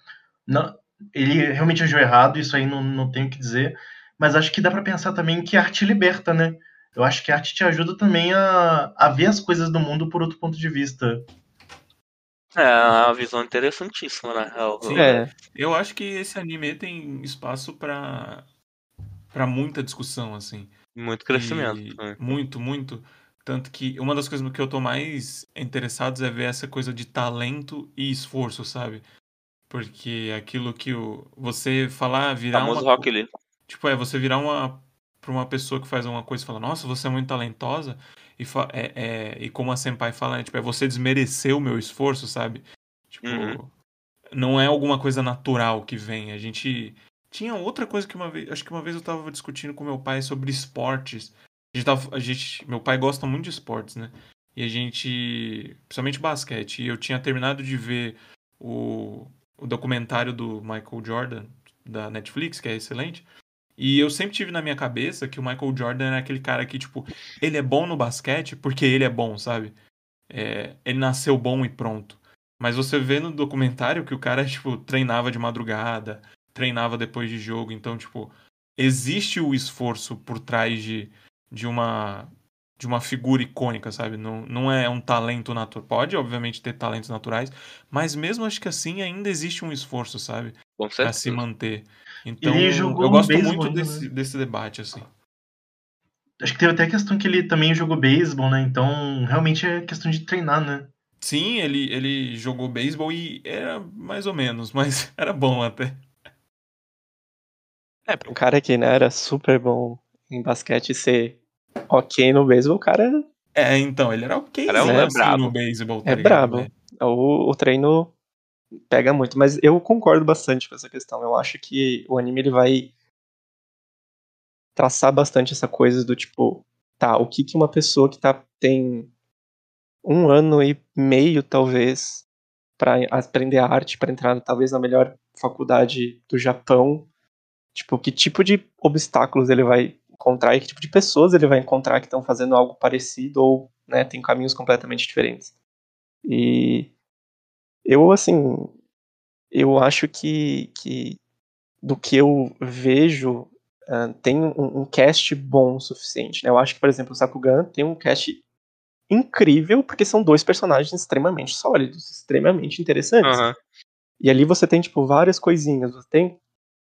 Não, ele realmente agiu errado, isso aí não, não tenho o que dizer, mas acho que dá pra pensar também que a arte liberta, né? Eu acho que a arte te ajuda também a, a ver as coisas do mundo por outro ponto de vista. É uma visão interessantíssima, na real. Sim. é, Eu acho que esse anime tem espaço pra para muita discussão, assim. Muito crescimento. E né? Muito, muito. Tanto que uma das coisas no que eu tô mais interessado é ver essa coisa de talento e esforço, sabe? Porque aquilo que o, você falar, virar famoso uma. Rock Lee. Tipo, é você virar uma. pra uma pessoa que faz uma coisa e fala, nossa, você é muito talentosa. E, fa- é, é- e como a Senpai fala, né, tipo, é você desmerecer o meu esforço, sabe? Tipo, Uhum. não é alguma coisa natural que vem. A gente. Tinha outra coisa que uma vez. Acho que uma vez eu tava discutindo com meu pai sobre esportes. A gente tava, a gente, meu pai gosta muito de esportes, né? E a gente. Principalmente basquete. E eu tinha terminado de ver o, o documentário do Michael Jordan, da Netflix, que é excelente. E eu sempre tive na minha cabeça que o Michael Jordan era aquele cara que, tipo, ele é bom no basquete porque ele é bom, sabe? É, ele nasceu bom e pronto. Mas você vê no documentário que o cara, tipo, treinava de madrugada, treinava depois de jogo. Então, tipo, existe o esforço por trás de, de uma de uma figura icônica, sabe? Não, não é um talento natural. Pode, obviamente, ter talentos naturais, mas mesmo acho que assim ainda existe um esforço, sabe? Com Pra certeza. se manter. Então, Ele jogou eu gosto beisebol muito ainda, desse, né? desse debate, assim. Acho que teve até a questão que ele também jogou beisebol, né? Então, realmente é questão de treinar, né? Sim, ele, ele jogou beisebol e era mais ou menos, mas era bom até. É, pra um cara que né, era super bom em basquete ser ok no beisebol, o cara É, então, ele era ok Cara, é é assim, brabo. no beisebol, tá é ligado, brabo. né? O, o treino pega muito, mas eu concordo bastante com essa questão. Eu acho que o anime ele vai traçar bastante essa coisa do tipo, tá, o que que uma pessoa que tá tem um ano e meio talvez pra aprender a arte, pra entrar talvez na melhor faculdade do Japão, tipo, que tipo de obstáculos ele vai encontrar e que tipo de pessoas ele vai encontrar que estão fazendo algo parecido ou, né, tem caminhos completamente diferentes. E eu, assim, eu acho que, que do que eu vejo, ah, tem um, um cast bom o suficiente. Né? Eu acho que, por exemplo, o Sakugan tem um cast incrível, porque são dois personagens extremamente sólidos, extremamente interessantes. Aham. E ali você tem, tipo, várias coisinhas. Você tem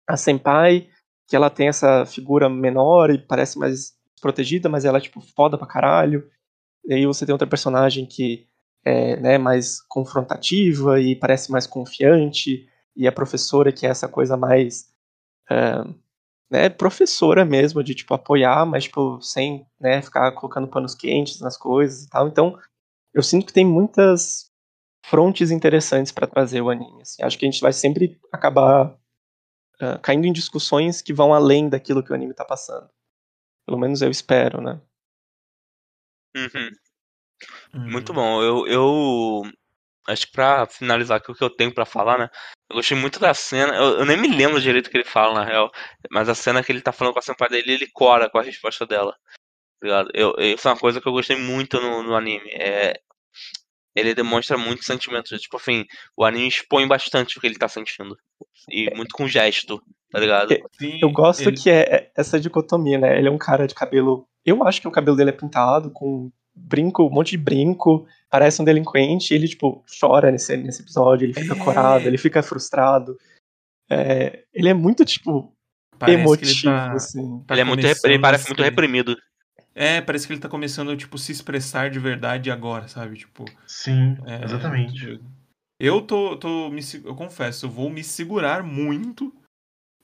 a Senpai, que ela tem essa figura menor e parece mais protegida, mas ela é, tipo, foda pra caralho. E aí você tem outra personagem que é né, mais confrontativa e parece mais confiante. E a professora, que é essa coisa mais. é, né, professora mesmo, de, tipo, apoiar, mas, tipo, sem né, ficar colocando panos quentes nas coisas e tal. Então, eu sinto que tem muitas frontes interessantes para trazer o anime. assim. Acho que a gente vai sempre acabar ah, caindo em discussões que vão além daquilo que o anime tá passando. Pelo menos eu espero, né? Uhum. Muito Hum. bom. Eu, eu acho que pra finalizar aqui o que eu tenho pra falar, né? Eu gostei muito da cena. Eu, eu nem me lembro direito o que ele fala, na real. Mas a cena que ele tá falando com a senpai dele, ele cora com a resposta dela. tá? Eu, isso é uma coisa que eu gostei muito no, no anime. É, ele demonstra muito sentimento. Tipo assim, o anime expõe bastante o que ele tá sentindo. E muito com gesto, tá ligado? É, Sim, Eu gosto ele- que é é essa dicotomia, né? Ele é um cara de cabelo. Eu acho que o cabelo dele é pintado com brinco, um monte de brinco, parece um delinquente. E ele, tipo, chora nesse, nesse episódio, ele fica É. corado, ele fica frustrado. É, ele é muito, tipo, parece que emotivo, ele tá- assim. tá ele é muito, ele parece muito reprimido. É, parece que ele tá começando, tipo, se expressar de verdade agora, sabe? Tipo. Sim, é, exatamente. Eu tô, tô me, eu confesso, eu vou me segurar muito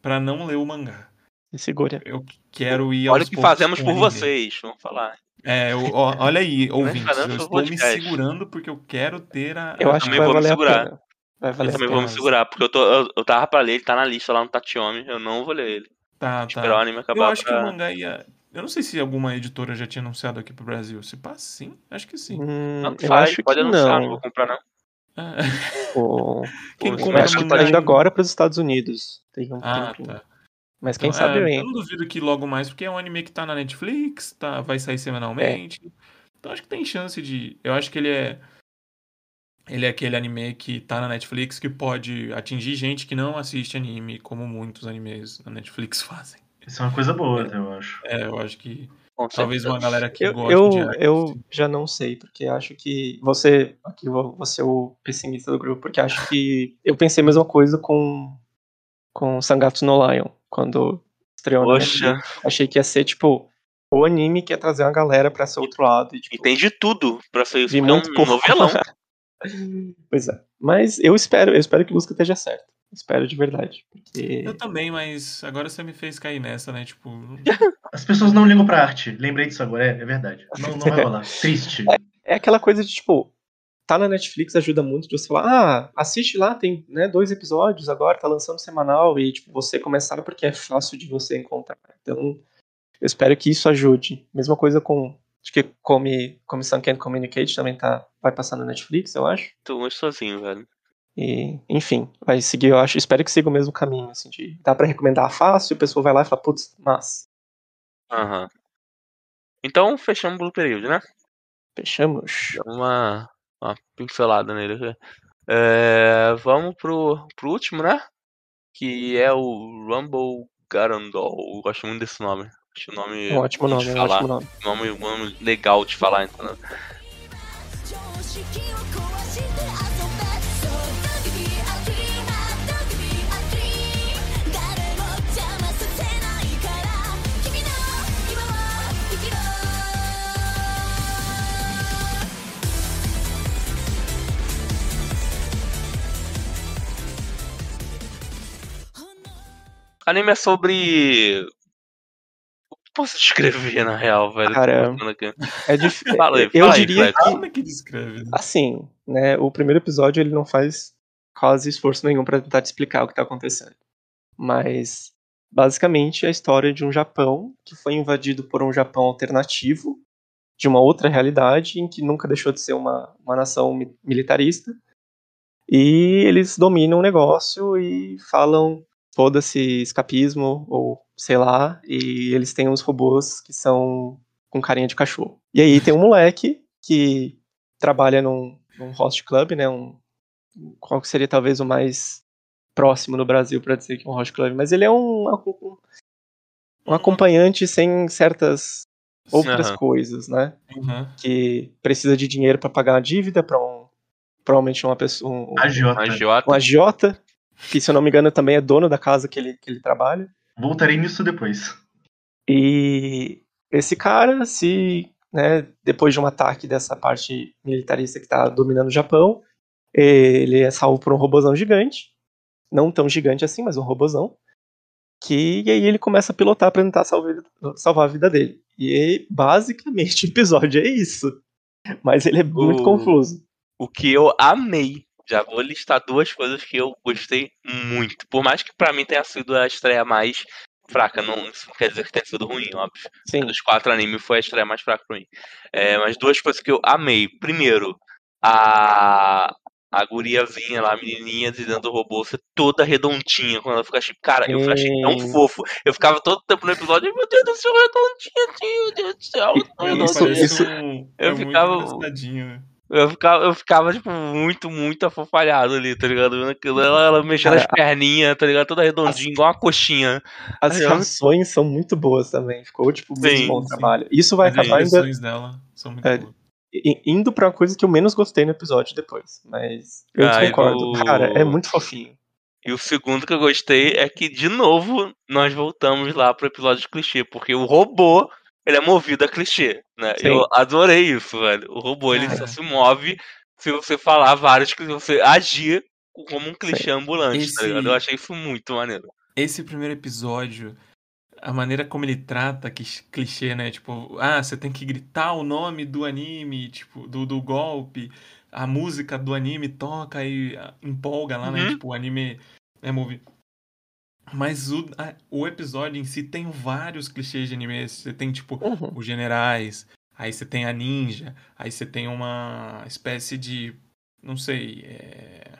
pra não ler o mangá. Se segura. Eu quero ir Olha aos o que fazemos por vocês, vamos falar. É, eu- ó, olha aí, ouvintes, fazendo eu estou me segurando porque eu quero ter a. Eu acho que também vai vou me segurar. Vai Eu valer a também vou me segurar, porque eu, tô, eu, eu tava pra ler, ele tá na lista lá no Tatiome, eu não vou ler ele. Tá, Esperar o tá. anime Eu acabar acho que o pra... mangá ia. Eu não sei se alguma editora já tinha anunciado aqui pro Brasil. Se passa, sim. Acho que sim. Hum, Tanto eu faz, acho pode que anunciar, não não. vou comprar não. Ah, O- Quem compra acho que tá indo agora para os Estados Unidos. Tem um Ah, tempinho. tá. Mas quem Então, sabe é, vem. Eu não duvido que logo mais, porque é um anime que tá na Netflix, tá, vai sair semanalmente. Então acho que tem chance de. Eu acho que ele é. Ele é aquele anime que tá na Netflix que pode atingir gente que não assiste anime, como muitos animes na Netflix fazem. Isso é uma coisa boa, até, eu acho. É, eu acho que Com talvez certeza. uma galera que Eu, gosta eu, de anime, eu assim. já não sei, porque acho que você. Aqui vou ser o pessimista do grupo, porque acho que eu pensei a mesma coisa com, com Sangatsu no Lion, quando estreou Poxa. Achei que ia ser, tipo, o anime que ia trazer uma galera pra esse outro lado. E, tipo, e tem de tudo pra ser isso, vi é muito um novelão. pois é. Mas eu espero, eu espero que o Lusca esteja certo. Espero de verdade. Porque. Eu também, mas agora você me fez cair nessa, né? Tipo, As pessoas não ligam pra arte. Lembrei disso agora, é, é verdade. Não, não vai rolar. Triste. é aquela coisa de, tipo, tá na Netflix ajuda muito de você falar, ah, assiste lá, tem né, dois episódios agora, tá lançando semanal, e tipo, você começar porque é fácil de você encontrar. Então, eu espero que isso ajude. Mesma coisa com. Acho que Come, Come Sun Can't Communicate também tá, vai passar na Netflix, eu acho. Tô muito sozinho, velho. E, enfim, vai seguir, eu acho, espero que siga o mesmo caminho, assim, de dá pra recomendar fácil, a pessoa vai lá e fala, putz, mas, Aham. Então, fechamos o Blue Period, né? fechamos. Uma, uma pincelada nele aqui. É, vamos pro, pro último, né? Que é o Rumble Garandol. Eu gosto muito desse nome. Acho o nome. É um ótimo nome, é um ótimo nome. um nome legal de falar, então. anime é sobre Posso descrever na real, velho? Cara. É difícil. Fala aí, eu fala aí, diria que como é que descreve? né? Assim, né, o primeiro episódio ele não faz quase esforço nenhum pra tentar te explicar o que tá acontecendo. Mas basicamente é a história de um Japão que foi invadido por um Japão alternativo, de uma outra realidade em que nunca deixou de ser uma, uma nação mi- militarista. E eles dominam o negócio e falam foda-se escapismo ou sei lá, e eles têm uns robôs que são com carinha de cachorro. E aí tem um moleque que trabalha num, num host club, né? Um, qual que seria talvez o mais próximo no Brasil para dizer que é um host club, mas ele é um, um, um acompanhante sem certas outras Aham. coisas, né? Uhum. Que precisa de dinheiro para pagar a dívida para um provavelmente uma pessoa um. Agiota. um agiota, que se eu não me engano também é dono da casa que ele, que ele trabalha. Voltarei nisso depois. E esse cara, se né, depois de um ataque dessa parte militarista que está dominando o Japão, ele é salvo por um robozão gigante, não tão gigante assim, mas um robozão, que e aí ele começa a pilotar para tentar salvar, salvar a vida dele. E basicamente o episódio é isso. Mas ele é muito O- confuso. O que eu amei. Já vou listar duas coisas que eu gostei muito. Por mais que pra mim tenha sido a estreia mais fraca. Não, isso não quer dizer que tenha sido ruim, óbvio. Sim. Dos quatro animes foi a estreia mais fraca pra mim. É, mas duas coisas que eu amei. Primeiro, a. A guriazinha lá, a menininha de dentro do robô, ser toda redondinha quando ela fica chip. Cara, eu achei tão fofo. Eu ficava todo tempo no episódio, meu Deus do céu, redondinha, tio, meu Deus do céu. Ela Isso- isso- eu é muito ficava- né? Eu ficava, eu ficava, tipo, muito, muito afofalhado ali, tá ligado? Vendo aquilo, ela, ela mexendo Cara, as perninhas, tá ligado? Toda redondinha, igual uma coxinha. As Aí eu- reações são muito boas também. Ficou, tipo, muito Sim, bom o sim. trabalho. Isso vai As acabar ainda expressões dela são muito É, boas. indo pra uma coisa que eu menos gostei no episódio depois. Mas eu Ah, concordo. do- Cara, é muito fofinho. E o segundo que eu gostei é que, de novo, nós voltamos lá pro episódio de clichê, porque o robô, ele é movido a clichê, né? Sim. Eu adorei isso, velho. O robô, ele Cara. só se move se você falar vários, se você agir como um clichê ambulante, tá Esse- ligado? Eu achei isso muito maneiro. Esse primeiro episódio, a maneira como ele trata que clichê, né? Tipo, ah, você tem que gritar o nome do anime, tipo, do, do golpe, a música do anime toca e ah, empolga lá, né? Uhum. Tipo, o anime é movido. Mas o, a- o episódio em si tem vários clichês de anime. Você tem, tipo, Uhum. os generais, aí você tem a ninja, aí você tem uma espécie de, não sei, é,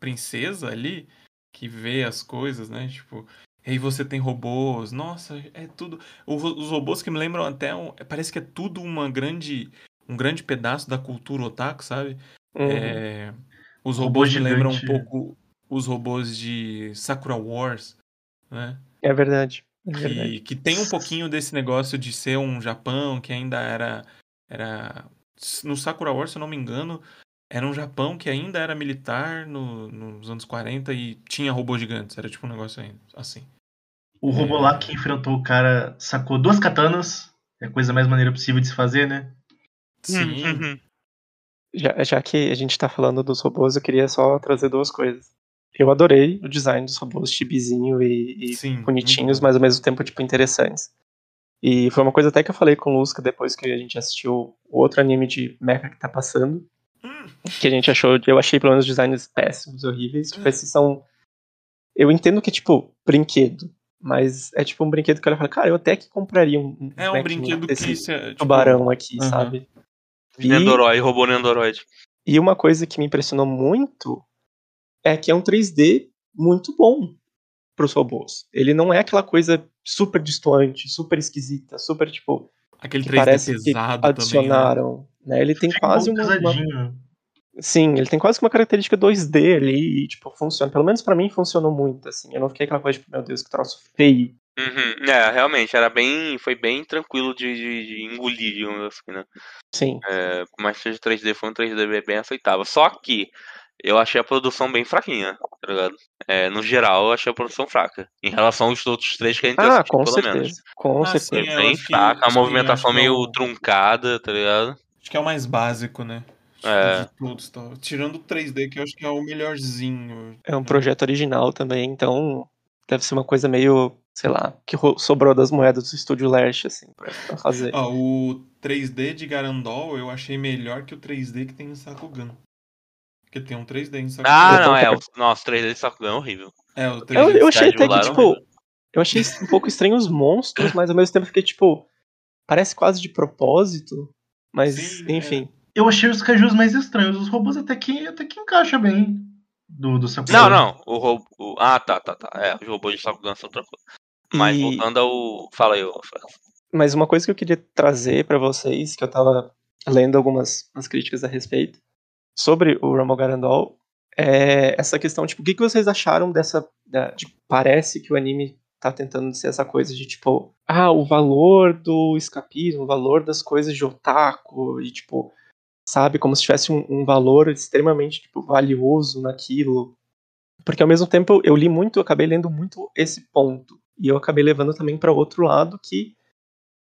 princesa ali que vê as coisas, né? Tipo, e aí você tem robôs, nossa, é tudo. o- Os robôs que me lembram até, um- parece que é tudo uma grande, um grande pedaço da cultura otaku, sabe? Uhum. É, os Robô robôs me lembram um pouco os robôs de Sakura Wars, né? É verdade. É verdade. que, que tem um pouquinho desse negócio de ser um Japão que ainda era era no Sakura Wars, se eu não me engano, era um Japão que ainda era militar no- nos anos 40 e tinha robôs gigantes, era tipo um negócio assim. O robô lá que enfrentou o cara sacou duas katanas. É a coisa mais maneira possível de se fazer, né? Sim. Uhum. Já, já que a gente tá falando dos robôs, eu queria só trazer duas coisas. Eu adorei o design dos robôs, chibizinho e, e Sim, bonitinhos, mas ao mesmo tempo, tipo, interessantes. E foi uma coisa até que eu falei com o Lusca depois que a gente assistiu o outro anime de mecha que tá passando. Hum. Que a gente achou, eu achei pelo menos designs péssimos, horríveis. Tipo, esses são. Eu entendo que é tipo brinquedo, mas é tipo um brinquedo que ela fala, cara, eu até que compraria um, É um brinquedo desse que se, tipo, tubarão aqui, aham. sabe? E- Nendoroid, robô Nendoroid. E uma coisa que me impressionou muito é que é um 3D muito bom pros robôs. Ele não é aquela coisa super distoante, super esquisita, super tipo aquele que 3D parece que pesado também. né? adicionaram, né? Ele tem Fica quase um uma, uma- sim, ele tem quase que uma característica 2D ali e tipo funciona. Pelo menos pra mim funcionou muito assim. Eu não fiquei aquela coisa tipo, meu Deus, que troço feio. Uhum. É, realmente, era bem. Foi bem tranquilo de, de, de engolir, digamos assim, né? Sim. É, que seja 3D, foi um 3D bem- bem aceitável. Só que eu achei a produção bem fraquinha, tá ligado? É, no geral, eu achei a produção fraca. Em relação aos outros três que a gente Ah, assistiu, com pelo certeza. menos. Com Ah, certeza. sim, bem fraca, a movimentação meio truncada, tá ligado? Acho que é o mais básico, né? É. De todos, tá? Tirando o 3D, que eu acho que é o melhorzinho. É um projeto original também, então deve ser uma coisa meio, sei lá, que ro- sobrou das moedas do estúdio Lerche, assim, pra, fazer. Ó, o 3D de Garandol eu achei melhor que o 3D que tem em Sakugan. Porque tem um 3D em Sakugan. Ah, Eu não, é. O, nossa, 3D de Sakugan é horrível. É, o Eu, 3D eu achei Skyrim até que, tipo, eu achei um pouco estranho os monstros, mas ao mesmo tempo fiquei, tipo, parece quase de propósito, mas, Sim, é. enfim. Eu achei os cajus mais estranhos. Os robôs até que, até que encaixa bem. Do, do Sakura. Não, não. O robô. o- Ah, tá, tá, tá. É, os robôs de Sakugan são outra coisa. Mas E- voltando ao. Fala aí. Mas uma coisa que eu queria trazer pra vocês, que eu tava lendo algumas umas críticas a respeito, sobre o Rumble Garandol, é essa questão, tipo, o que, que vocês acharam dessa. Da, de, parece que o anime tá tentando ser essa coisa de, tipo, ah, o valor do escapismo, o valor das coisas de otaku, e, tipo, sabe, como se tivesse um, um valor extremamente, tipo, valioso naquilo. Porque ao mesmo tempo eu li muito, eu acabei lendo muito esse ponto. E eu acabei levando também pra outro lado que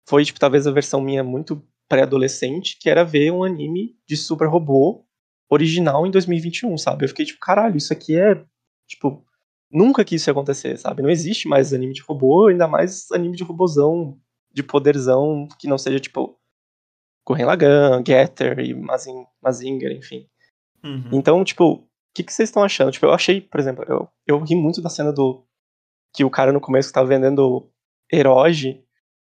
foi, tipo, talvez a versão minha muito pré-adolescente, que era ver um anime de super robô original em 2021, sabe? Eu fiquei tipo, caralho, isso aqui é, tipo, nunca que isso ia acontecer, sabe? Não existe mais anime de robô, ainda mais anime de robozão, de poderzão, que não seja, tipo, Gurren Lagann, Getter e Mazin, Mazinger, enfim. Uhum. Então, tipo, o que, que vocês estão achando? Tipo, eu achei, por exemplo, eu, eu ri muito da cena do. Que o cara no começo tava vendendo Eroge,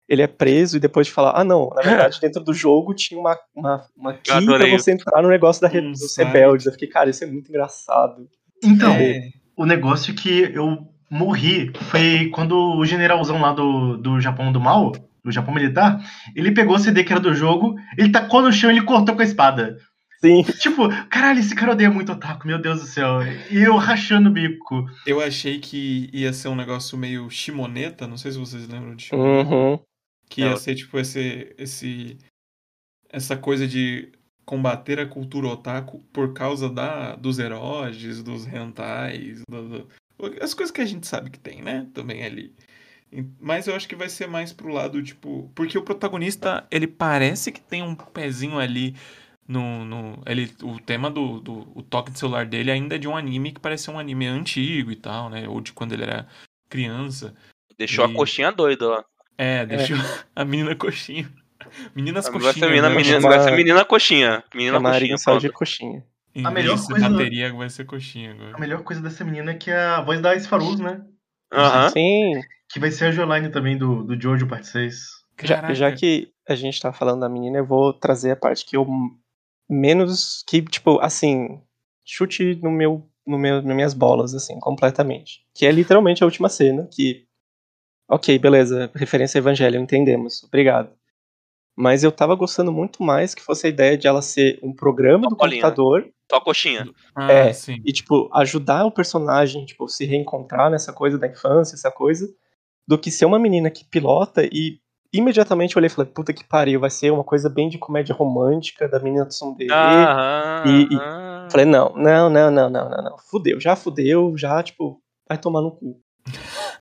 ele é preso e depois de falar, ah não, na verdade dentro do jogo tinha uma, uma, uma key pra você entrar no negócio da re- Um dos rebeldes. Eu fiquei, cara, isso é muito engraçado. Então, É. o negócio que eu morri foi quando o generalzão lá do, do Japão do Mal, do Japão militar, ele pegou o CD que era do jogo, ele tacou no chão e ele cortou com a espada. Sim, Tipo, caralho, esse cara odeia muito otaku, meu Deus do céu. E eu rachando o bico. Eu achei que ia ser um negócio meio chimoneta, não sei se vocês lembram de chimoneta. uhum. Que ia Eu- ser tipo esse, esse. Essa coisa de combater a cultura otaku por causa da, dos heróis, dos hentais, do- do- as coisas que a gente sabe que tem, né? Também ali. Mas eu acho que vai ser mais pro lado, tipo. Porque o protagonista, ele parece que tem um pezinho ali no. no ele, o tema do, do o toque de celular dele ainda é de um anime que parece um anime antigo e tal, né? Ou de quando ele era criança. Deixou E- a coxinha doida lá. É, deixou a menina coxinha. Meninas Vai coxinhas. ser menina, né? menina, Chamar- vai ser menina coxinha. Menina coxinha. só de coxinha. Em A melhor coisa- bateria, vai ser coxinha agora. A melhor coisa dessa menina é que é a voz da Sfaruz, né? Aham. Sim, Que vai ser a Jolaine também do, do Jojo Parte 6. já, já que a gente tá falando da menina, eu vou trazer a parte que eu menos. que, tipo, assim, chute no meu, no meu, nas minhas bolas, assim, completamente. Que é literalmente a última cena, que. Ok, beleza, referência ao Evangelho, entendemos, obrigado. Mas eu tava gostando muito mais que fosse a ideia de ela ser um programa do Bolinha. computador Só coxinha. Ah, É. sim. e, tipo, ajudar o personagem, tipo, se reencontrar nessa coisa da infância, essa coisa, do que ser uma menina que pilota e imediatamente eu olhei e falei, puta que pariu, vai ser uma coisa bem de comédia romântica da menina do Tsundere. Aham. e- e-. Falei, não, não, não, não, não, não, não. Fudeu, já fudeu, já, tipo, vai tomar no cu.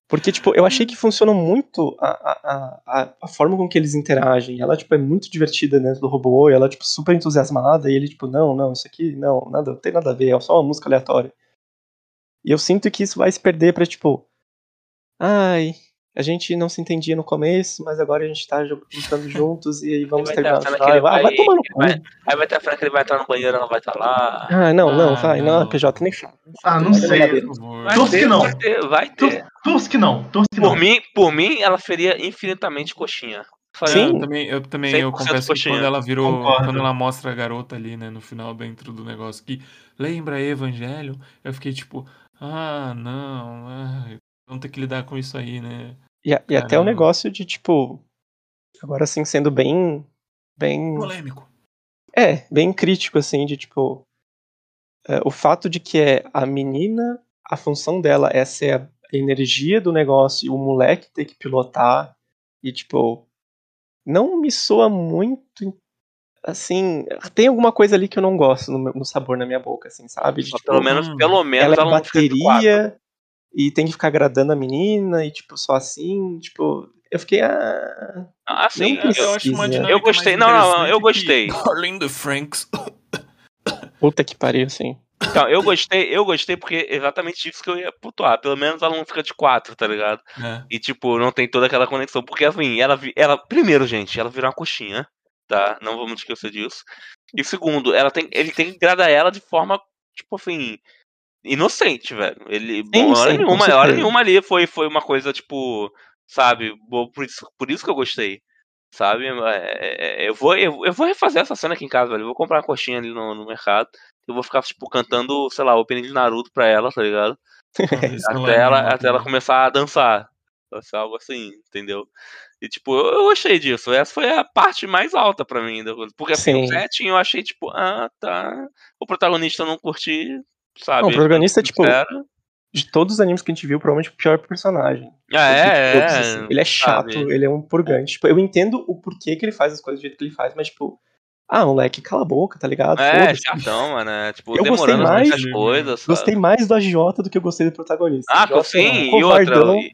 Porque, tipo, eu achei que funcionou muito a, a, a, a forma com que eles interagem. Ela, tipo, é muito divertida dentro do robô, e ela, tipo, super entusiasmada, e ele, tipo, não, não, isso aqui, não, nada, não tem nada a ver, é só uma música aleatória. E eu sinto que isso vai se perder pra, tipo, ai, a gente não se entendia no começo, mas agora a gente tá jo- lutando juntos, e aí vamos Vai ter terminar ele Ah, vai vai- tomar no cu. vai- Aí vai ter a frente que ele vai entrar no banheiro, ela vai estar lá. Ah, não, não, Ah, vai, não, não. PJ, nem fala. Ah, não Vai sei. Vai ter, que não. vai ter, vai ter. Torço que não, torço que Por não. mim, por mim, ela seria infinitamente coxinha. Sim. Eu também, eu, também 100% eu confesso que quando ela virou. Concordo. Quando ela mostra a garota ali, né, no final, dentro do negócio, que lembra Evangelho, eu fiquei tipo, ah, não, ai, vamos ter que lidar com isso aí, né? E, a- e até o negócio de, tipo, agora assim, sendo bem. Bem. Polêmico. É, bem crítico, assim, de tipo. é, o fato de que é a menina, a função dela é ser a energia do negócio e o moleque ter que pilotar. E, tipo. Não me soa muito. Assim. Tem alguma coisa ali que eu não gosto no, meu- no sabor na minha boca, assim, sabe? De, tipo, pelo menos, pelo menos ela é não fica de quatro. bateria e tem que ficar agradando a menina e, tipo, só assim, tipo. Eu fiquei. Ah, Ah, sim. Eu- precisa. Eu acho uma Eu dinâmica Eu gostei. Não, não, não, eu gostei. Arlindo Franks. puta que pariu, assim. Então, eu gostei, eu gostei porque é exatamente isso que eu ia pontuar. Pelo menos ela não fica de quatro, tá ligado? É. E, tipo, não tem toda aquela conexão. Porque, assim, ela, vi- ela primeiro, gente, ela virou uma coxinha, tá? Não vamos esquecer disso. E segundo, ela tem, ele tem que agradar ela de forma, tipo assim, inocente, velho. Ele, Sim, hora sim, nenhuma, hora nenhuma ali foi, foi uma coisa, tipo, sabe? Por isso, por isso que eu gostei. Sabe? É, é, eu, vou, eu, eu vou refazer essa cena aqui em casa, velho. Eu vou comprar uma coxinha ali no, no mercado. Eu vou ficar, tipo, cantando, sei lá, o opening de Naruto pra ela, tá ligado? Ela Até ela, até ela também. começar a dançar. Ser algo assim, entendeu? E tipo, eu, eu gostei disso. Essa foi a parte mais alta pra mim. Porque assim, o Sim. setting eu achei, tipo, ah, tá. O protagonista não curti, sabe? Não, o protagonista, tipo, Sincero. De todos os animes que a gente viu, provavelmente o pior personagem. Ah, De é, todos, é. assim. Ele é chato, sabe? ele é um purgante. Tipo, eu entendo o porquê que ele faz as coisas do jeito que ele faz, mas, tipo, ah, moleque, cala a boca, tá ligado? É, chatão, mano. É, tipo, Eu gostei demorando mais- muitas coisas. sabe? Gostei mais do agiota do que eu gostei do protagonista. Ah, O Agiota sim, é um e outra. E,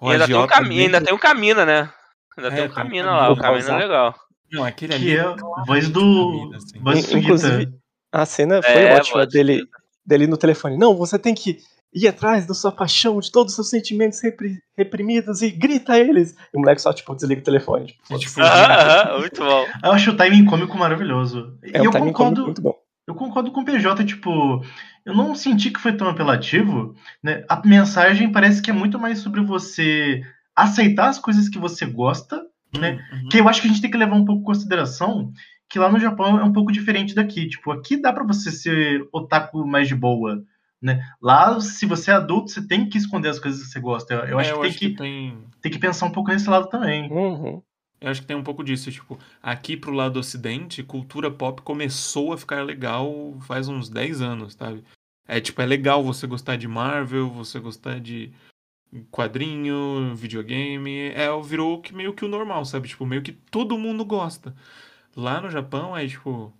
O e ainda, tem um agiota caminho, ainda tem um Camina, né? Ainda É, tem um tem um Camina lá, o O Camina é legal. Não, aquele ali. Que é a voz do. Assim. Voz Inclusive, a cena foi É, ótima dele, dele no telefone. Não, você tem que ir atrás da sua paixão, de todos os seus sentimentos repri- reprimidos e grita a eles. E o moleque só, tipo, desliga o telefone. Tipo, A gente foda-se. fugiu. Aham, aham, muito bom. Eu acho o timing cômico maravilhoso. é e um eu timing concordo, cômico muito bom. eu concordo com o PJ, tipo, eu não senti que foi tão apelativo, né? A mensagem parece que é muito mais sobre você aceitar as coisas que você gosta, né? Uhum. Que eu acho que a gente tem que levar um pouco em consideração que lá no Japão é um pouco diferente daqui. Tipo, aqui dá pra você ser otaku mais de boa, né? Lá, se você é adulto, você tem que esconder as coisas que você gosta. Eu, eu É, acho que, tem, que, tem. tem que pensar um pouco nesse lado também. Uhum. Eu acho que tem um pouco disso, tipo, aqui pro lado do ocidente, cultura pop começou a ficar legal faz uns 10 anos, sabe? É tipo, é legal você gostar de Marvel, você gostar de quadrinho, videogame, é, virou que meio que o normal, sabe? Tipo, meio que todo mundo gosta. Lá no Japão é tipo,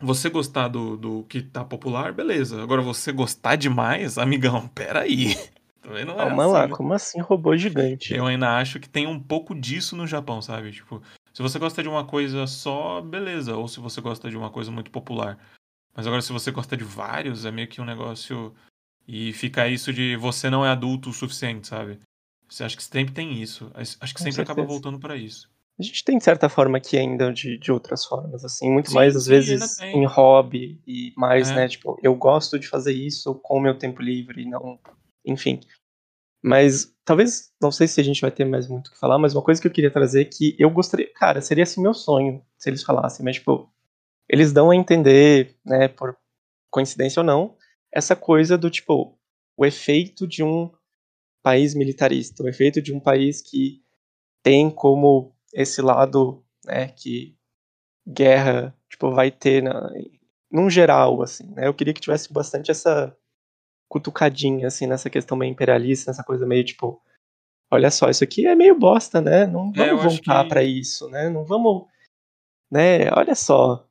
você gostar do, do que tá popular, beleza. Agora você gostar demais, amigão, peraí. Também não é Calma assim, lá, né? como assim robô gigante? Eu ainda acho que tem um pouco disso no Japão, sabe? Tipo, se você gosta de uma coisa só, beleza. Ou se você gosta de uma coisa muito popular. Mas agora, se você gosta de vários, é meio que um negócio. E fica isso de você não é adulto o suficiente, sabe? Você acha que sempre tem isso. Acho que Com sempre acaba certeza. voltando pra isso. A gente tem, de certa forma, aqui ainda de, de outras formas, assim, muito Sim, mais, às sim, vezes, em hobby e mais, É. né, tipo, eu gosto de fazer isso com o meu tempo livre, não, enfim. Mas, talvez, não sei se a gente vai ter mais muito o que falar, mas uma coisa que eu queria trazer é que eu gostaria, cara, seria assim meu sonho, se eles falassem, mas, tipo, eles dão a entender, né, por coincidência ou não, essa coisa do, tipo, o efeito de um país militarista, o efeito de um país que tem como esse lado, né, que guerra, tipo, vai ter na, num geral, assim, né? Eu queria que tivesse bastante essa cutucadinha, assim, nessa questão meio imperialista, nessa coisa meio, tipo, olha só, isso aqui é meio bosta, né? Não É, vamos acho voltar que- pra isso, né? Não vamos, né? Olha só.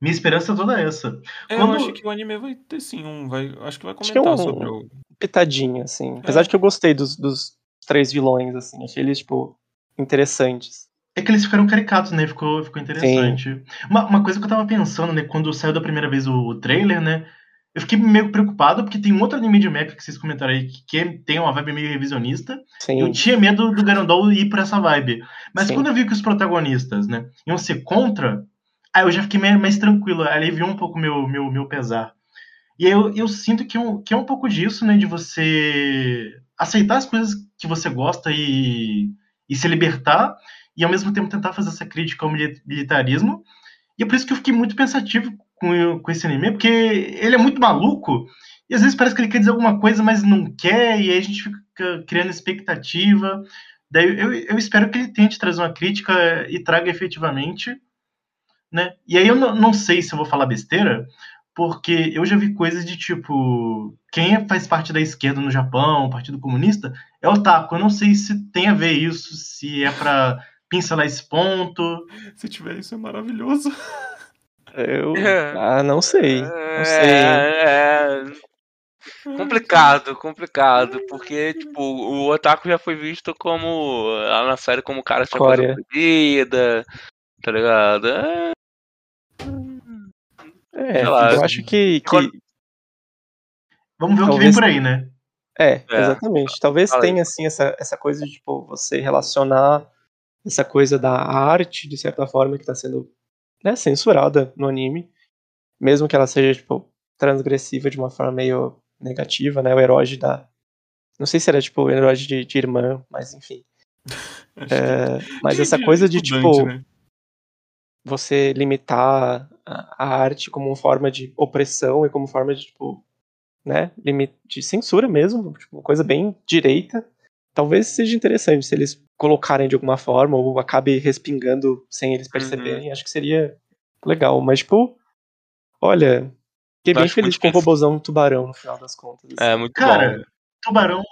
Minha esperança é toda essa. É, Quando- Eu acho que o anime vai ter sim um. Vai, acho que vai Acho que é comentar um- sobre o. Pitadinha, assim. Apesar É. de que eu gostei dos, dos três vilões, assim. Achei eles, tipo, interessantes. É que eles ficaram caricatos, né? Ficou, ficou interessante. Uma, uma coisa que eu tava pensando, né? Quando saiu da primeira vez o, o trailer, né? Eu fiquei meio preocupado porque tem um outro anime de mecha que vocês comentaram aí que, que tem uma vibe meio revisionista. Sim. Eu tinha medo do Garandol ir por essa vibe. Mas Sim. quando eu vi que os protagonistas, né, iam ser contra, aí eu já fiquei mais, mais tranquilo, aliviou um pouco meu, meu, meu pesar. E aí eu, eu sinto que, é um- que é um pouco disso, né, de você aceitar as coisas que você gosta e, e se libertar, e ao mesmo tempo tentar fazer essa crítica ao mili- militarismo. E é por isso que eu fiquei muito pensativo com, com esse anime, porque ele é muito maluco, e às vezes parece que ele quer dizer alguma coisa, mas não quer, e aí a gente fica criando expectativa. Daí eu, eu espero que ele tente trazer uma crítica e traga efetivamente, né? E aí eu não sei se eu vou falar besteira, porque eu já vi coisas de tipo, quem faz parte da esquerda no Japão, Partido Comunista, é otaku. Eu não sei se tem a ver isso, se é pra pincelar esse ponto. Se tiver isso, é maravilhoso. Eu. É. Ah, não sei. Não sei. É, é complicado, complicado, porque tipo, o Otaku já foi visto como lá na série como o cara tinha coisa Escória. proibida, tá ligado? É, É, lá, eu acho que. que- quando- Vamos ver o que Talvez- vem por aí, né? É, exatamente. Talvez aí. tenha, assim, essa, essa coisa de, tipo, você relacionar essa coisa da arte, de certa forma, que está sendo né, censurada no anime, mesmo que ela seja, tipo, transgressiva de uma forma meio negativa, né? O herói da. Não sei se era, tipo, o herói de, de irmã, mas enfim. É, mas essa coisa de, tipo, né? você limitar a, arte como forma de opressão e como forma de, tipo, né, limi- de censura mesmo, tipo, uma coisa bem direita, talvez seja interessante se eles colocarem de alguma forma ou acabe respingando sem eles perceberem, acho que seria legal, mas, tipo, olha, fiquei bem feliz com o robozão tubarão no final das contas. assim. é muito Cara, bom. tubarão,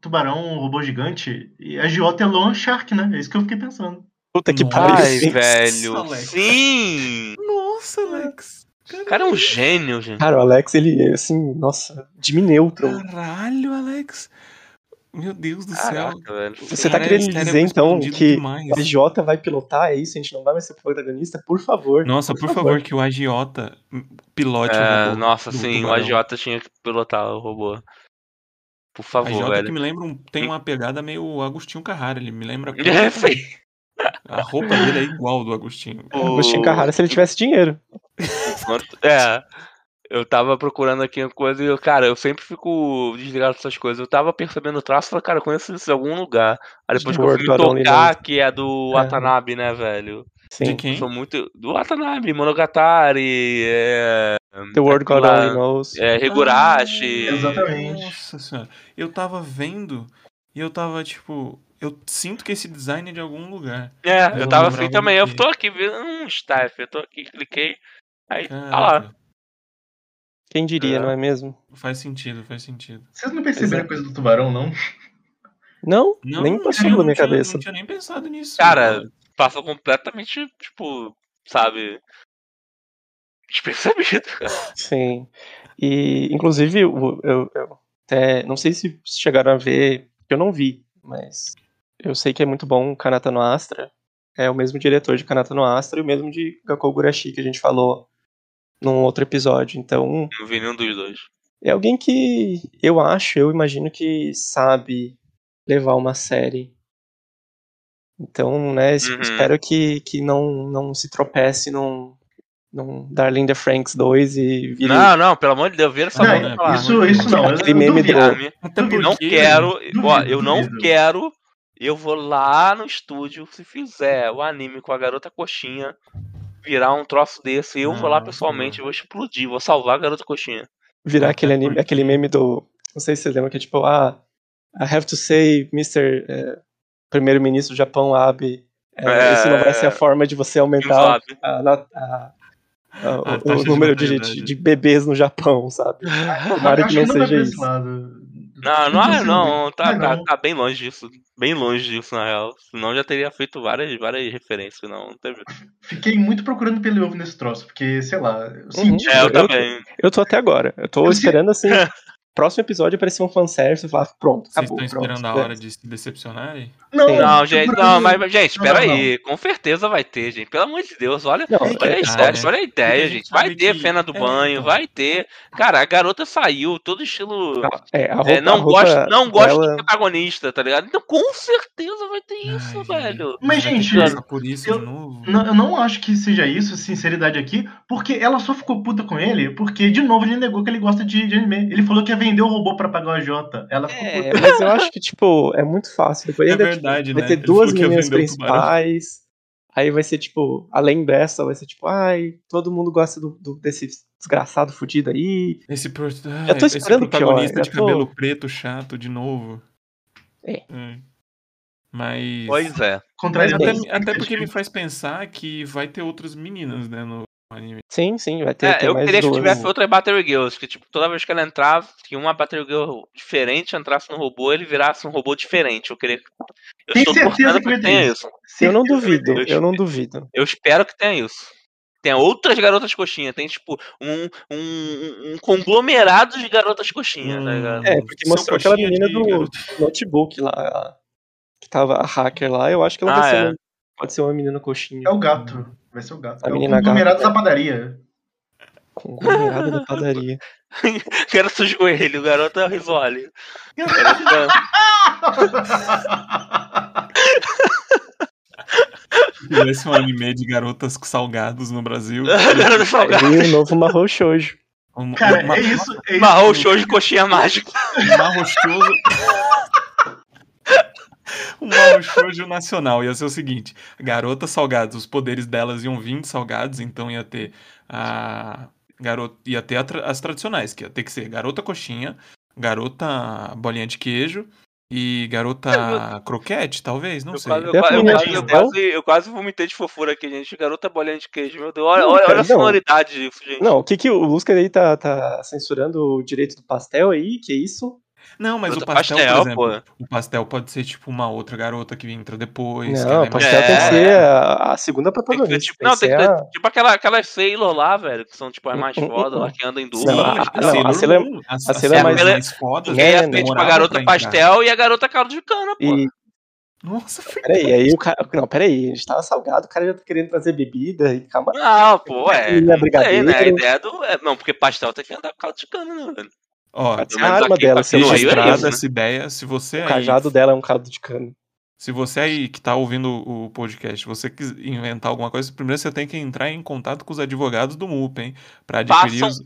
tubarão, robô gigante, e a Giota é Loan Shark, né? É isso que eu fiquei pensando. Puta que pariu. Ai, velho. Sim! Nossa, Alex. O cara é um gênio, gente. Cara, o Alex, ele, assim, nossa, de neutron. Caralho, Alex. Meu Deus do céu. Caraca, velho. Você tá Cara, querendo cérebro dizer, então, que demais. o Jota vai pilotar, é isso? A gente não vai mais ser protagonista? Por favor. Nossa, por favor, que o agiota pilote o É, robô nossa, do sim, o agiota tinha que pilotar o robô. Por favor, agiota velho. que me lembra, um- tem uma pegada meio Agostinho Carrara, ele me lembra... É, foi. A roupa dele é igual do Agostinho. O Agostinho Carrara se ele tivesse dinheiro. É. Eu tava procurando aqui uma coisa e, eu, cara, eu sempre fico desligado dessas coisas. Eu tava percebendo o traço e falei, cara, eu conheço isso em algum lugar. Aí depois que eu Word fui Only tocar, que é do É. Watanabe, né, velho? De Sim. quem? Sou muito. Do Watanabe, Monogatari, é. The World God Only Knows. é Higurashi. Ah, exatamente. Nossa senhora. Eu tava vendo e eu tava tipo. Eu sinto que esse design é de algum lugar. É, Eu eu tava assim também. Eu tô aqui vendo um staff, eu tô aqui, cliquei. Aí tá lá. Quem diria, É. não é mesmo? faz sentido, faz sentido. Vocês não perceberam a coisa do tubarão, não? Não, Não, nem passou pela minha tinha- cabeça. Não tinha nem pensado nisso. Cara, passou completamente, tipo, sabe? Despercebido. Sim. E, inclusive, eu, eu até. Não sei se chegaram a ver, que eu não vi, mas eu sei que é muito bom o Kanata no Astra. É o mesmo diretor de Kanata no Astra e o mesmo de Gakou Gurashi que a gente falou num outro episódio. Então, Não vi nenhum dos dois. é alguém que eu acho, eu imagino que sabe levar uma série. Então, né, Uhum. espero que, que não, não se tropece num, num Darling the Franks 2 e vire Não, não, pelo amor de Deus, vira essa Não, isso, isso não. Eu, Aquele eu meme do- não quero, ó, eu não quero. Eu vou lá no estúdio, se fizer o anime com a garota coxinha, virar um troço desse, eu vou lá Não, pessoalmente, vou explodir, vou salvar a garota coxinha. virar aquele, anime, aquele meme do. Não sei se vocês lembram que é tipo, ah, I have to say, Mr. eh, Primeiro-Ministro do Japão, Abe. eh, É, isso não vai ser a forma de você aumentar a, a- a- o, de número de, de, de bebês no Japão, sabe? Tomara que não seja isso. lado. Não, não, é, sei, não, tá, não. tá, tá bem longe disso. Bem longe disso, na real. Senão já teria feito várias, várias referências, não. não teve. Fiquei muito procurando pelo ovo nesse troço, porque, sei lá, eu Uhum. senti. É, eu Eu- também. Eu tô até agora. Eu tô Eu sei- esperando assim. Próximo episódio aparecer um fanservice e falar, pronto, Vocês acabou. estão pronto, esperando a é. hora de se decepcionarem? Não. Não, tô gente, não, mas, gente, Não, pera não, aí. Com certeza vai ter, gente. Pelo amor de Deus, olha. Não, Olha a é- ideia, né? olha a ideia, a gente gente. Vai ter que- cena do é, banho, então. vai ter. Cara, a garota saiu, todo estilo. É, a roupa, é, não a roupa gosta, não gosta dela- do protagonista, tá ligado? Então com certeza vai ter isso, Ai, velho. Mas, gente, por isso eu- de novo. Não, eu não acho que seja isso, sinceridade aqui, porque ela só ficou puta com ele, porque, de novo, ele negou que ele gosta de, de anime. Ele falou que ia vender o robô pra pagar o Jota. Ela ficou É, mas eu acho que, tipo, é muito fácil. Depois É ainda, tipo, verdade, vai né? ter duas meninas principais. Aí vai ser, tipo, além dessa, vai ser tipo, ai, todo mundo gosta do, do- desse desgraçado fudido aí. Esse, pro... Eu tô ah, esse esperando o pior, protagonista eu de tô- cabelo preto chato de novo. É. Mas. Pois é. Mas as Até, até porque me faz pensar que vai ter outras meninas, né, no anime. Sim, sim, vai ter, É, ter eu mais queria que tivesse outra Battle Girls, que tipo, toda vez que ela entrava, que uma Battle Girl diferente entrasse no robô, ele virasse um robô diferente. Eu queria. Eu Tem certeza que que tenha isso. isso. Eu não duvido, ter. eu não duvido. Eu espero que tenha isso. Tem outras garotas coxinha, tem tipo um, um, um conglomerado de garotas coxinha, tá ligado? É, porque São mostrou aquela menina do garoto. notebook lá, a- que tava a hacker lá, eu acho que ela Ah, é. uma, pode ser uma menina coxinha. É o gato. Vai ser o gato. A é o menina conglomerado gata. da padaria. Conglomerado da padaria. Garota joelho, garota risole. Garota... Se tivesse um anime de garotas salgados no Brasil. garota salgada. E o novo Mahou Shoujo. Um, Cara, uma- é isso. É show de coxinha mágica. marrochoso. Um marrochoso nacional. Ia ser o seguinte: garotas salgadas, os poderes delas iam vir de salgados, então ia ter a. Garota, ia ter a tra- as tradicionais, que ia ter que ser garota coxinha, garota bolinha de queijo e garota croquete, talvez, não Eu sei. quase, eu, quase, eu, quase, eu, quase, eu quase vomitei de fofura aqui, gente. Garota bolinha de queijo, meu Deus. Olha, Não, olha, cara, olha a sonoridade disso, gente. Não, o que que o Lusca aí tá, tá censurando o direito do pastel aí? Que isso? Não, mas o pastel, pastel, por exemplo, pô. o pastel pode ser tipo uma outra garota que entra depois. Não, o é mais- pastel tem que É. ser a, a segunda protagonista. tipo, não, tem que ser a- tipo aquela, aquelas Sailor lá, velho, que são tipo as mais fodas lá, que andam em Não, dupla. a- tipo, não, Sailor a Sailor- a Sailor é Sailor mais- mais fodas. que é né, a garota pastel e a garota caldo de cana, pô. E, Nossa, foi peraí, aí o cara. Não, peraí, a gente tava salgado, o cara já tá querendo trazer bebida e calma. Não, pô, é. Sei, né? A ideia do. é, não, porque pastel tem que andar com caldo de cana, né, velho? Ó, Pode ser Pelo a arma dela, Rio é registrada né? essa ideia, se você O aí, cajado dela é um caldo de cana. se você aí que tá ouvindo o podcast, você quis inventar alguma coisa, primeiro você tem que entrar em contato com os advogados do MUP, hein, Pra adquirir Façam- os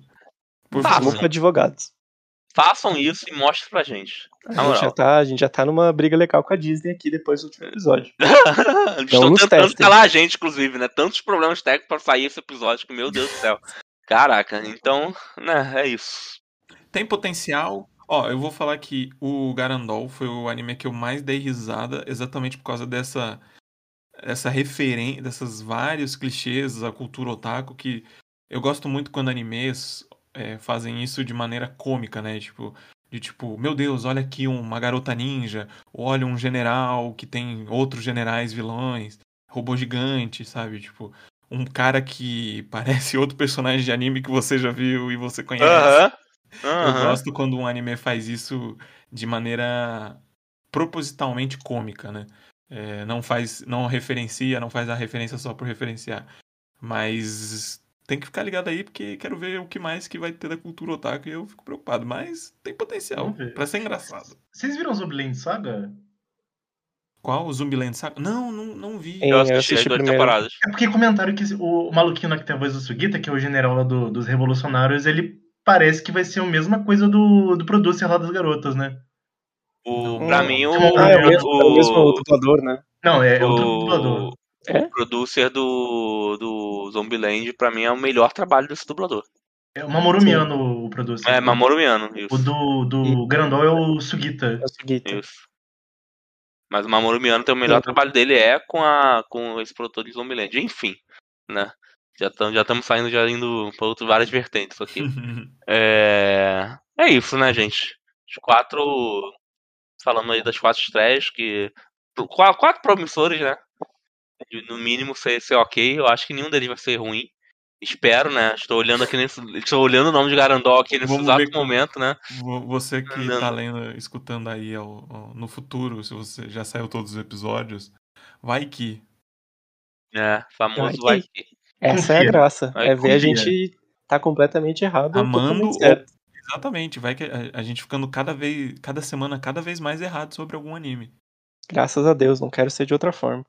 Por Façam. Para advogados. Façam isso e mostrem pra gente. A gente, já tá, a gente já tá numa briga legal com a Disney aqui depois do último episódio. Eles estão tentando testem. calar a gente, inclusive, né? Tantos problemas técnicos pra sair esse episódio que, meu Deus do céu. Caraca, então, né, é isso. Tem potencial. Ó, eu vou falar que o Garandol foi o anime que eu mais dei risada, exatamente por causa dessa essa referência, dessas vários clichês da cultura otaku que eu gosto muito quando animes é, fazem isso de maneira cômica, né? Tipo, de tipo, meu Deus, olha aqui uma garota ninja, olha um general que tem outros generais vilões, robô gigante, sabe? Tipo, um cara que parece outro personagem de anime que você já viu e você conhece. Aham. Eu gosto quando um anime faz isso de maneira propositalmente cômica, né? É, não faz, não referencia, não faz a referência só por referenciar. Mas tem que ficar ligado aí porque quero ver o que mais que vai ter da cultura otaku e eu fico preocupado. Mas tem potencial pra ser engraçado. Vocês viram Zombieland Saga? Qual? O Zumbiland Saga? Não, não, não vi. Eu eu assisti as assisti duas primeiro. temporadas. É porque comentaram que o, o maluquinho lá que tem a voz do Sugita, que é o general lá do- dos revolucionários, ele parece que vai ser a mesma coisa do, do producer lá das garotas, né? O, Não. pra mim, o, Ah, é o mesmo, é o mesmo o, dublador, né? Não, é, é outro o, dublador. É? o producer do, do Zombieland, pra mim, é o melhor trabalho desse dublador. É o Mamoru Miano, o producer. É, Mamoru Miano, isso. O do, do Grandol é o Sugita. É o seguinte. Isso. Mas o Mamoru Miano tem o melhor Sim. trabalho dele é com, a, com esse produtor de Zombieland. Enfim, né? Já estamos já tamo saindo, já indo pra outras, várias vertentes aqui. É... é isso, né, gente? Os quatro. Falando aí das quatro estreias, que. Qu- Quatro promissores, né? No mínimo ser, ser ok. Eu acho que nenhum deles vai ser ruim. Espero, né? Estou olhando aqui nesse. Estou olhando o nome de Garandol aqui nesse Vamos exato momento, né? Vo- Você que Não. tá lendo, escutando aí ao- ao- no futuro, se você já saiu todos os episódios, vai que. É, famoso Vai vai que. Essa é a graça. Vai, é ver a gente tá completamente errado ou Amando certo. Exatamente, vai que a, a gente ficando cada vez, cada semana, cada vez mais errado sobre algum anime. Graças a Deus, não quero ser de outra forma.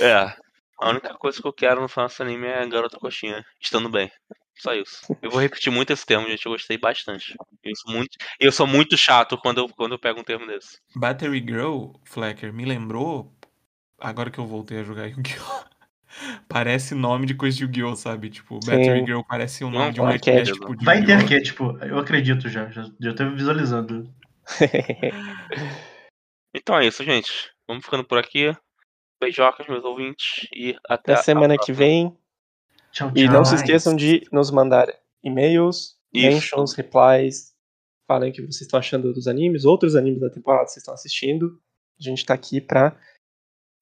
É. A única coisa que eu quero no final desse anime é Garota Coxinha, estando bem. Só isso. Eu vou repetir muito esse termo, gente. Eu gostei bastante. Eu sou muito, eu sou muito chato quando eu, quando eu pego um termo desse. Battery Girl, Flecker, me lembrou, agora que eu voltei a jogar Yu-Gi-Oh! Parece nome de coisa de Yu-Gi-Oh, sabe? Tipo, Sim. Battery Girl parece o nome Não, de um um arquétipo arquétipo. de Vai ter arquétipo, eu acredito já. Já, já tô visualizando. Então é isso, gente. Vamos ficando por aqui. Beijocas, meus ouvintes. E até, Até a semana que próxima. vem. Tchau, tchau. E não se esqueçam de nos mandar e-mails, Isso. mentions, replies. Falem o que vocês estão achando dos animes, outros animes da temporada que vocês estão assistindo. A gente tá aqui pra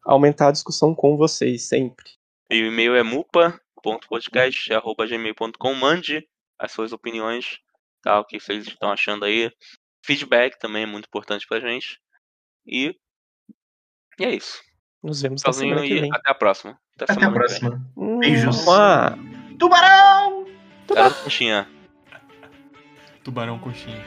aumentar a discussão com vocês sempre. E o e-mail é mupa.podcast.gmail.com. Mande as suas opiniões, tá? O que vocês estão achando aí. Feedback também é muito importante pra gente. E, e é isso. Nos vemos na Sozinho semana que e vem. até a próxima. Até, Até a próxima. Hum, Beijos. mua. Tubarão! Garota Coxinha. Tubarão coxinha.